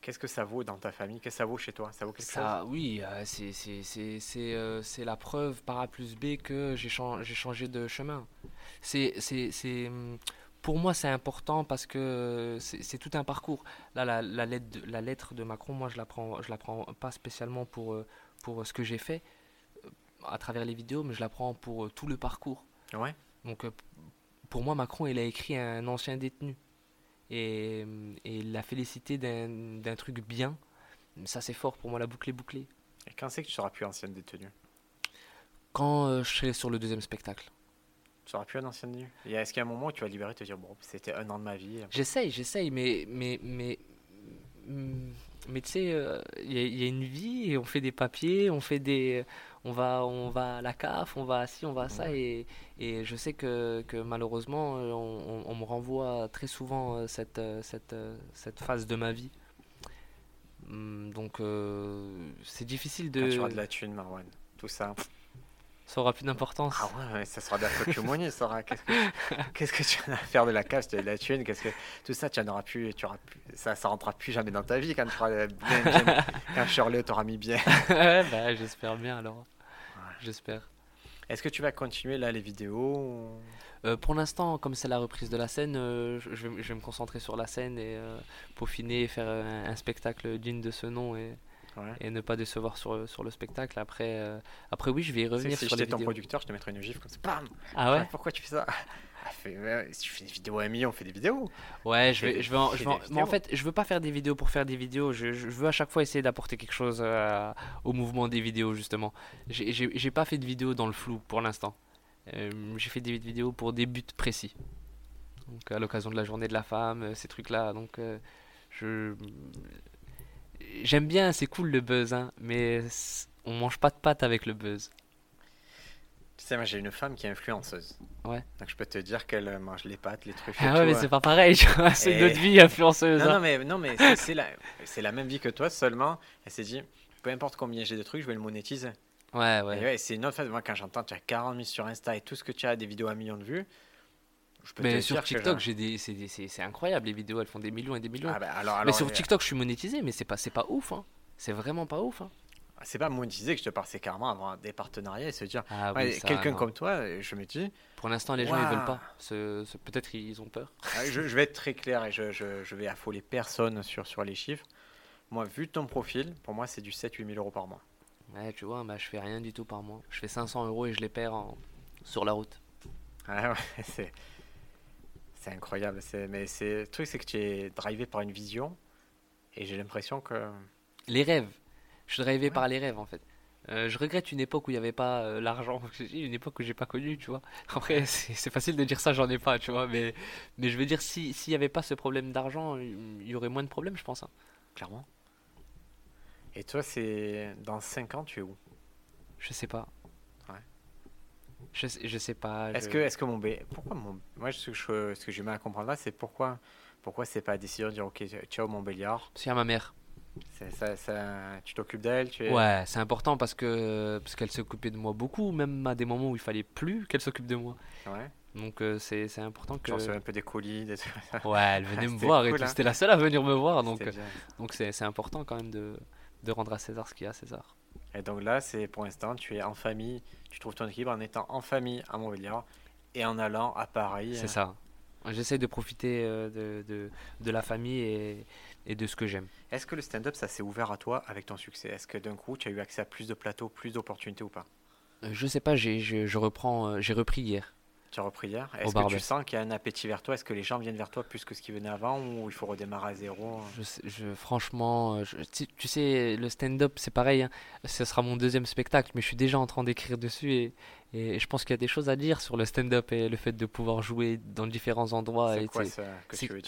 S2: Qu'est-ce que ça vaut dans ta famille? Qu'est-ce que ça vaut chez toi? Ça vaut quelque
S3: Ça, oui, euh, c'est, euh, la preuve par A plus B que j'ai, chan- j'ai changé de chemin. C'est, hum, pour moi, c'est important parce que c'est, tout un parcours. Là, la, la, lettre de, la lettre de Macron, moi, je la prends, je la prends pas spécialement pour, euh, pour ce que j'ai fait à travers les vidéos, mais je la prends pour euh, tout le parcours.
S2: Ouais.
S3: Donc, euh, pour moi, Macron, il a écrit un ancien détenu. Et, et il l'a félicité d'un, truc bien. Ça, c'est fort pour moi, la boucle est bouclée.
S2: Et quand c'est que tu seras plus ancienne détenue?
S3: Quand euh, je serai sur le deuxième spectacle.
S2: Tu seras plus un ancien détenu? Est-ce qu'il y a un moment où tu vas libérer et te dire, bon, c'était un an de ma vie
S3: J'essaye, j'essaye, mais, mais, mais, mais tu sais, euh, il y, a- il y a une vie et on fait des papiers, on fait des, on va, on va à la CAF, on va à ci, on va à ça, et, et je sais que, que malheureusement, euh, on, on- on me renvoie très souvent euh, cette, euh, cette, euh, cette phase de ma vie. Hum, Donc, euh, c'est difficile
S2: Quand
S3: de.
S2: tu auras de la thune, Marwan. Tout ça.
S3: Ça aura plus d'importance.
S2: Ah ouais, ouais, ça sera de la photomonie, ça sera. Qu'est-ce que, qu'est-ce que tu vas faire de la casse, de la thune Qu'est-ce que tout ça, tu en auras plus, tu auras plus, ça, ça rentrera plus jamais dans ta vie quand tu auras bien, bien- (laughs) quand Shirley t'aura mis bien. (laughs)
S3: Ouais, bah, j'espère bien alors.
S2: Ouais.
S3: J'espère.
S2: Est-ce que tu vas continuer là les vidéos
S3: Euh, pour l'instant, comme c'est la reprise de la scène, euh, je, je vais, me concentrer sur la scène et euh, peaufiner, faire un, un spectacle digne de ce nom et,
S2: Ouais.
S3: et ne pas décevoir sur, sur le spectacle. Après, euh, après oui, je vais y revenir
S2: si
S3: les
S2: j'étais ton producteur, je te mettrais une gifle comme ça. Bam
S3: Ah ouais
S2: Pourquoi tu fais ça? Ah, Si tu fais des vidéos million, on fait des vidéos.
S3: Ouais, je vais, je vais, en,
S2: fais
S3: je vais en-
S2: des
S3: mais en fait, je veux pas faire des vidéos pour faire des vidéos. Je, je veux à chaque fois essayer d'apporter quelque chose euh, au mouvement des vidéos, justement. J'ai- pas fait de vidéos dans le flou pour l'instant. Euh, J'ai fait des vidéos pour des buts précis. Donc, à l'occasion de la journée de la femme, ces trucs-là. Donc, euh, je. J'aime bien, c'est cool le buzz, hein, mais on mange pas de pâtes avec le buzz.
S2: Tu sais, moi j'ai une femme qui est influenceuse.
S3: Ouais.
S2: Donc je peux te dire qu'elle euh, mange les pâtes, les trucs.
S3: Ah ouais, mais c'est pas pareil, tu vois, c'est
S2: Et-
S3: notre vie influenceuse.
S2: Non,
S3: hein.
S2: non, mais, non, mais c'est- la, la même vie que toi, seulement elle s'est dit peu importe combien j'ai de trucs, je vais le monétiser.
S3: Ouais,
S2: Et
S3: ouais.
S2: ouais, c'est une autre phase. Moi, quand j'entends tu as 40 000 sur Insta et tout ce que tu as, des vidéos à millions de vues, je peux
S3: Mais sur TikTok, j'ai des, c'est des- c'est c'est incroyable, les vidéos, elles font des millions et des millions.
S2: Ah bah, alors,
S3: mais
S2: alors,
S3: sur
S2: euh,
S3: TikTok, je suis monétisé, mais c'est pas, c'est pas ouf, hein. C'est vraiment pas ouf, hein.
S2: C'est pas monétiser que je te parle, c'est carrément avoir des partenariats et se dire
S3: Ah
S2: ouais,
S3: oui, ça,
S2: quelqu'un
S3: non.
S2: comme toi, je me dis,
S3: Pour l'instant, les gens, ils veulent pas. Ce- ce- Peut-être ils ont peur.
S2: Ah, je, je vais être très clair et je, je, je vais affoler personne sur, sur les chiffres. Moi, vu ton profil, pour moi, c'est du 7-8 000 euros par mois.
S3: Ouais, tu vois, bah, je fais rien du tout par mois. Je fais 500 euros et je les perds en- sur la route.
S2: Ah ouais, (laughs) c'est, c'est incroyable. C'est, mais c'est, le truc, c'est que tu es drivé par une vision et j'ai l'impression que.
S3: Les rêves. Je suis drivé
S2: Ouais.
S3: par les rêves, en fait. Euh, je regrette une époque où il n'y avait pas euh, l'argent. (laughs) Une époque que j'ai pas connue, tu vois. (laughs) Après, c'est facile de dire ça, j'en ai pas, tu vois. Mais, mais je veux dire, si- s'il n'y avait pas ce problème d'argent, il y aurait moins de problèmes, je pense. hein.
S2: Clairement. Et toi, c'est dans 5 ans, tu es où?
S3: Je sais pas. Je, sais- je sais pas.
S2: Est-ce
S3: je-
S2: que, est-ce que mon B. Pourquoi mon. Moi, ce que, je, ce que j'ai mal à comprendre là, c'est pourquoi. Pourquoi c'est pas la décision de dire ok ciao mon Béliard?
S3: Parce qu'il y a ma mère.
S2: C'est- ça, ça- tu t'occupes d'elle tu es...
S3: Ouais, c'est important parce que parce qu'elle s'occupait de moi beaucoup, même à des moments où il fallait plus qu'elle s'occupe de moi.
S2: ouais.
S3: Donc euh, c'est c'est important que.
S2: Tu reçois un peu des colis des trucs.
S3: Ouais, elle (laughs) venait me voir et tout.
S2: hein.
S3: C'était la seule à venir me voir, donc euh, donc c'est c'est important quand même de de rendre à César ce qu'il y a à César.
S2: Et donc là, c'est pour l'instant, tu es en famille, tu trouves ton équilibre en étant en famille à Montbéliard et en allant à Paris.
S3: C'est ça. J'essaie de profiter euh, de, de de la famille et et de ce que j'aime.
S2: Est-ce que le stand-up, ça s'est ouvert à toi avec ton succès? Est-ce que d'un coup, tu as eu accès à plus de plateaux, plus d'opportunités ou pas?
S3: Euh, Je sais pas, j'ai je, je reprends, euh, j'ai repris hier.
S2: Tu as repris hier Est-ce que tu sens qu'il y a un appétit vers toi? Est-ce que les gens viennent vers toi plus que ce qui venait avant ou il faut redémarrer à zéro
S3: Je, je, franchement, euh, je- tu, tu sais, le stand-up, c'est pareil. hein. Ce sera mon deuxième spectacle, mais je suis déjà en train d'écrire dessus et, et je pense qu'il y a des choses à dire sur le stand-up et le fait de pouvoir jouer dans différents endroits.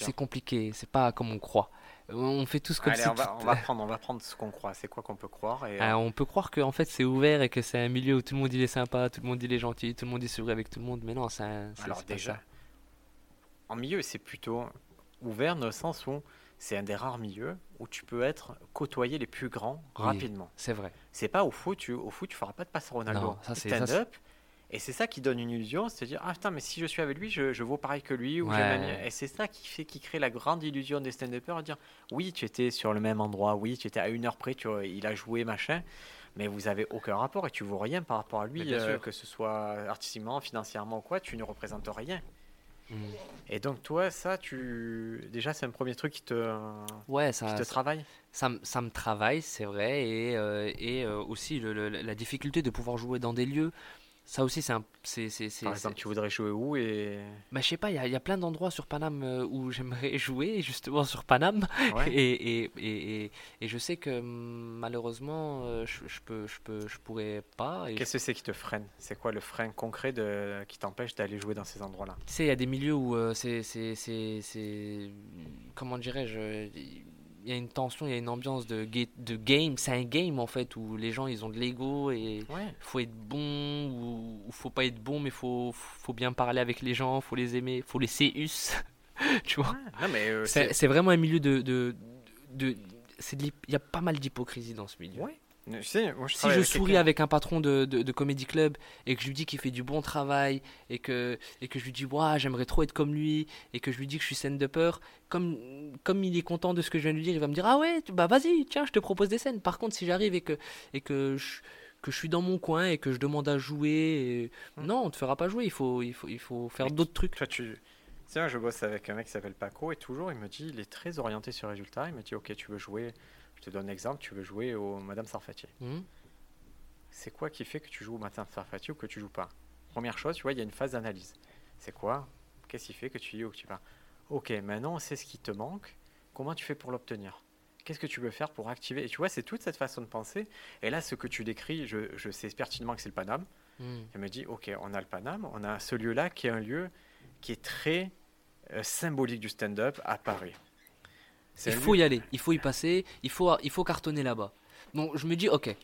S2: C'est
S3: compliqué, c'est pas comme on croit. On fait tous comme
S2: Allez,
S3: si
S2: on va, (laughs) on, va prendre, on va prendre ce qu'on croit. C'est quoi qu'on peut croire et,
S3: Ah, on peut croire que en fait c'est ouvert et que c'est un milieu où tout le monde il est sympa, tout le monde il est gentil, tout le monde il sourit avec tout le monde, mais non, c'est
S2: Alors déjà,
S3: ça.
S2: en milieu, c'est plutôt ouvert dans le sens où c'est un des rares milieux où tu peux être côtoyer les plus grands
S3: Oui.
S2: rapidement.
S3: C'est vrai.
S2: C'est pas au foot, tu, au foot, tu feras pas de passe Ronaldo.
S3: Non, ça, c'est-
S2: stand-up. Et c'est ça qui donne une illusion, c'est de dire ah putain mais si je suis avec lui, je, je vaux pareil que lui ou j'ai
S3: Ouais.
S2: le même- Et c'est ça qui fait qui crée la grande illusion des stand-uppers, dire oui tu étais sur le même endroit, oui tu étais à une heure près, tu, il a joué machin, mais vous avez aucun rapport et tu vaux rien par rapport à lui, euh, que ce soit artistiquement, financièrement ou quoi, tu ne représentes rien.
S3: Mm.
S2: Et donc toi ça tu déjà c'est un premier truc qui te
S3: Ouais,
S2: qui te travaille?
S3: ça me- ça me travaille, c'est vrai, et, euh, et euh, aussi le- le- la difficulté de pouvoir jouer dans des lieux. Ça aussi, c'est un, c'est, c'est-
S2: Par exemple tu voudrais jouer où et
S3: Bah, je sais pas, il y, a- y a plein d'endroits sur Paname euh, où j'aimerais (laughs) jouer, justement sur Paname.
S2: Ouais.
S3: Et, et, et, et, je sais que malheureusement, euh, je, je peux, je peux, je pourrais pas.
S2: Qu'est-ce que c'est qui te freine? C'est quoi le frein concret de, qui t'empêche d'aller jouer dans ces endroits-là?
S3: Tu sais, il y a des milieux où euh, c'est, Comment dirais-je y a une tension, il y a une ambiance de, ga- de game. C'est un game en fait où les gens ils ont de l'ego et
S2: Ouais.
S3: faut être bon ou, ou faut pas être bon, mais faut, faut bien parler avec les gens, faut les aimer, faut les CUS. (laughs) tu vois
S2: mais euh,
S3: C'est vraiment un milieu de. de, de, il y a pas mal d'hypocrisie dans ce milieu.
S2: Ouais. Tu sais, moi, je
S3: Si je souris avec un patron de, de, de comédie club et que je lui dis qu'il fait du bon travail et que, et que je lui dis Ouah, j'aimerais trop être comme lui et que je lui dis que je suis scène de peur, comme, comme il est content de ce que je viens de lui dire, il va me dire Ah ouais, bah vas-y, tiens, je te propose des scènes. Par contre, si j'arrive et que, et que je, que je suis dans mon coin et que je demande à jouer. et-
S2: Hmm.
S3: Non, on te fera pas jouer. Il faut, il faut, il faut faire d'autres trucs.
S2: Toi, tu... Tiens, je bosse avec un mec qui s'appelle Paco et toujours il me dit, il est très orienté sur les résultats. Il me dit, ok, tu veux jouer, je te donne un exemple, tu veux jouer au Madame Sarfati.
S3: Mhm.
S2: C'est quoi qui fait que tu joues au Madame Sarfati ou que tu joues pas? Première chose, tu vois, il y a une phase d'analyse. C'est quoi? Qu'est-ce qui fait que tu y es ou que tu vas Ok, maintenant on sait ce qui te manque. Comment tu fais pour l'obtenir? Qu'est-ce que tu veux faire pour activer? Et tu vois, c'est toute cette façon de penser. Et là, ce que tu décris, je, je sais pertinemment que c'est le Paname.
S3: Mhm.
S2: Elle me dit, ok, on a le Paname, on a ce lieu-là qui est un lieu qui est très euh, symbolique du stand-up à Paris.
S3: Il faut y aller, il faut y passer, il faut, il faut cartonner là-bas. Donc je me dis, ok,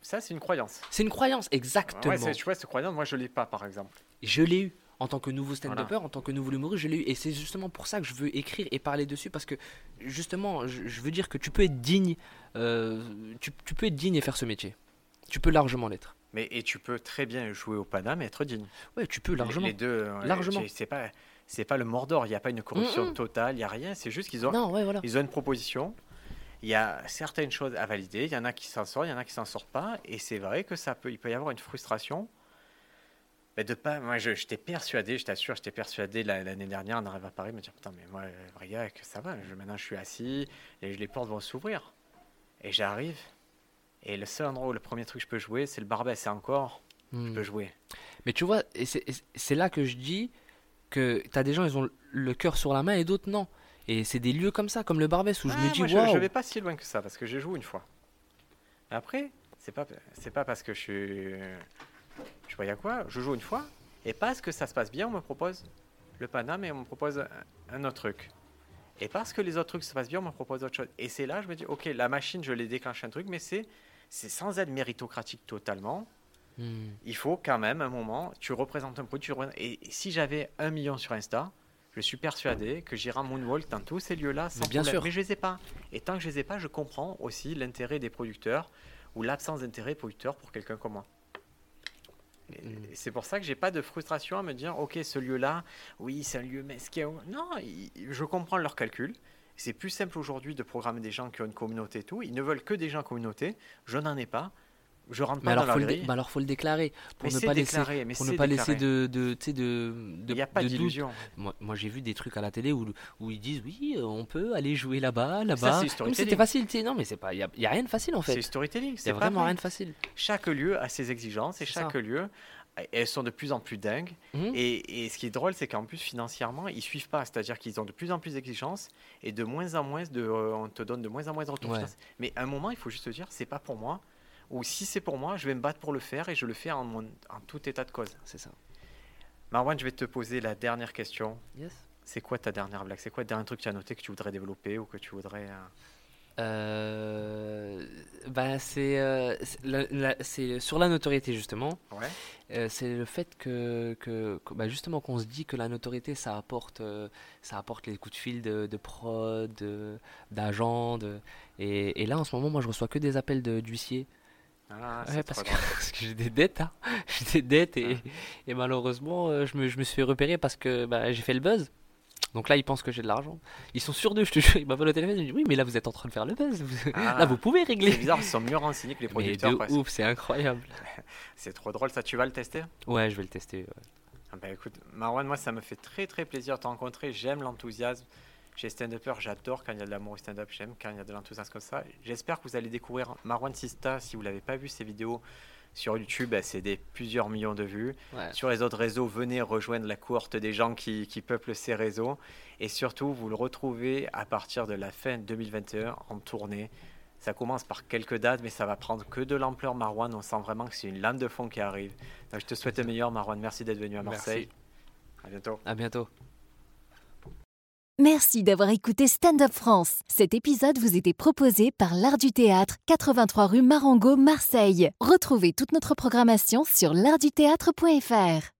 S2: Ça, c'est une croyance.
S3: c'est une croyance, exactement.
S2: Ouais, tu vois, cette croyance, moi, je l'ai pas, par exemple.
S3: Je l'ai eu en tant que nouveau stand-upper,
S2: Voilà.
S3: en tant que nouveau humoriste, je l'ai eu. Et c'est justement pour ça que je veux écrire et parler dessus parce que justement, je, je veux dire que tu peux être digne, euh, tu, tu peux être digne et faire ce métier. Tu peux largement l'être.
S2: Mais et tu peux très bien jouer au Paname et être digne.
S3: Ouais, tu peux largement.
S2: Les deux.
S3: Largement.
S2: C'est pas, c'est pas le Mordor. Il n'y a pas une corruption
S3: Mhm.
S2: totale. Il y a rien. C'est juste qu'ils ont,
S3: Non, ouais, voilà.
S2: ils ont une proposition. Il y a certaines choses à valider. Il y en a qui s'en sortent, il y en a qui s'en sortent pas. Et c'est vrai que ça peut, il peut y avoir une frustration. Mais de pas, moi, je- j'étais persuadé, je t'assure, j'étais persuadé la- l'année dernière, on arrive à Paris, me dire putain, mais moi, Briac, ça va. Je, maintenant, je suis assis et les portes vont s'ouvrir. Et j'arrive. Et le seul endroit où le premier truc que je peux jouer, c'est le Barbès. Et encore, je
S3: Hmm.
S2: peux jouer.
S3: Mais tu vois, c'est- c'est là que je dis que t'as des gens, ils ont le cœur sur la main et d'autres non. Et c'est des lieux comme ça, comme le Barbès, où je
S2: Ah,
S3: me dis,
S2: moi, je, vais pas si loin que ça parce que j'ai joué une fois. Après, c'est pas c'est pas parce que je suis je sais pas quoi, je joue une fois et parce que ça se passe bien, on me propose le Paname et on me propose un, un autre truc. Et parce que les autres trucs se passent bien, on me propose autre chose. Et c'est là, je me dis, ok, la machine, je l'ai déclenché un truc, mais c'est c'est sans être méritocratique totalement.
S3: Hmm.
S2: Il faut quand même un moment, tu représentes un produit, tu représentes- et si j'avais un million sur Insta, je suis persuadé que j'irai moonwalk dans tous ces lieux-là sans
S3: bien
S2: problème.
S3: sûr.
S2: Mais je les ai pas. Et tant que je les ai pas, je comprends aussi l'intérêt des producteurs ou l'absence d'intérêt des producteurs pour quelqu'un comme moi.
S3: Mm.
S2: C'est pour ça que j'ai pas de frustration à me dire, ok, ce lieu-là, oui, c'est un lieu mesquin. Non, je comprends leur calcul. C'est plus simple aujourd'hui de programmer des gens qui ont une communauté et tout. Ils ne veulent que des gens en communauté. Je n'en ai pas. Je rentre
S3: Mais
S2: pas
S3: alors,
S2: dans
S3: faut
S2: la
S3: le,
S2: grille.
S3: bah alors faut le déclarer pour
S2: Mais
S3: ne
S2: c'est
S3: pas laisser,
S2: mais
S3: pour ne
S2: c'est
S3: pas laisser de, de, tu sais, de, de,
S2: Il n'y a pas d'illusion.
S3: Moi, moi, j'ai vu des trucs à la télé où, où ils disent oui, euh, on peut aller jouer là-bas, là-bas.
S2: c'est
S3: c'était facile, tu sais. Non, mais c'est pas, il y a, y a rien de facile en
S2: C'est
S3: fait.
S2: du storytelling. C'est
S3: vraiment
S2: vrai.
S3: rien de facile.
S2: Chaque lieu a ses exigences et
S3: C'est
S2: chaque
S3: ça.
S2: lieu, elles sont de plus en plus dingues.
S3: Mhm.
S2: Et, et ce qui est drôle, c'est qu'en plus, financièrement, ils suivent pas. C'est-à-dire qu'ils ont de plus en plus d'exigences et de moins en moins de. euh, on te donne de moins en moins de retours
S3: Ouais.
S2: Mais à un moment, il faut juste se dire, c'est pas pour moi. Ou si c'est pour moi, je vais me battre pour le faire et je le fais en, mon- en tout état de cause.
S3: C'est ça.
S2: Marwan, je vais te poser la dernière question.
S3: Yes.
S2: C'est quoi ta dernière blague? C'est quoi le dernier truc que tu as noté que tu voudrais développer ou que tu voudrais. euh,
S3: Euh, bah, c'est euh, c'est sur la notoriété justement.
S2: Ouais.
S3: Euh, c'est le fait que, que, que- bah, justement qu'on se dit que la notoriété ça apporte ça apporte les coups de fil de, de prod, d'agents, et, et là en ce moment moi je reçois que des appels de- d'huissiers
S2: Ah,
S3: Ouais,
S2: c'est
S3: parce, que,
S2: drôle. (laughs)
S3: parce que j'ai des dettes hein. (laughs) j'ai des dettes et,
S2: Ah.
S3: et malheureusement euh, je me, je me suis fait repérer parce que bah, j'ai fait le buzz. Donc là, ils pensent que j'ai de l'argent. Ils sont sûrs d'eux, je te jure. Ils m'appellent au téléphone. Ils me disent Oui, mais là, vous êtes en train de faire le buzz. Vous-
S2: Ah. (laughs)
S3: Là, vous pouvez
S2: C'est
S3: régler.
S2: bizarre, ils sont mieux renseignés que les
S3: Mais
S2: producteurs.
S3: de
S2: presque.
S3: ouf, c'est incroyable.
S2: C'est trop drôle, ça. Tu vas le tester?
S3: Ouais, je vais le tester. ouais.
S2: Ah bah écoute, Marwan, moi ça me fait très très plaisir de te rencontrer. J'aime l'enthousiasme. Chez Stand Upper, j'adore quand il y a de l'amour au stand-up. J'aime quand il y a de l'enthousiasme comme ça. J'espère que vous allez découvrir Marwan Sista. Si vous l'avez pas vu, ses vidéos sur YouTube, bah, c'est des plusieurs millions de vues.
S3: Ouais.
S2: Sur les autres réseaux, venez rejoindre la cohorte des gens qui, qui peuplent ces réseaux. Et surtout, vous le retrouvez à partir de la fin 2021 en tournée. Ça commence par quelques dates, mais ça va prendre que de l'ampleur, Marwan. On sent vraiment que c'est une lame de fond qui arrive. Donc, je te souhaite le meilleur, Marwan. Merci d'être venu à Marseille. À bientôt.
S3: À bientôt.
S1: Merci d'avoir écouté Stand Up France. Cet épisode vous était proposé par l'Art du Théâtre, 83 rue Marengo, Marseille. Retrouvez toute notre programmation sur l'artduthéâtre.fr.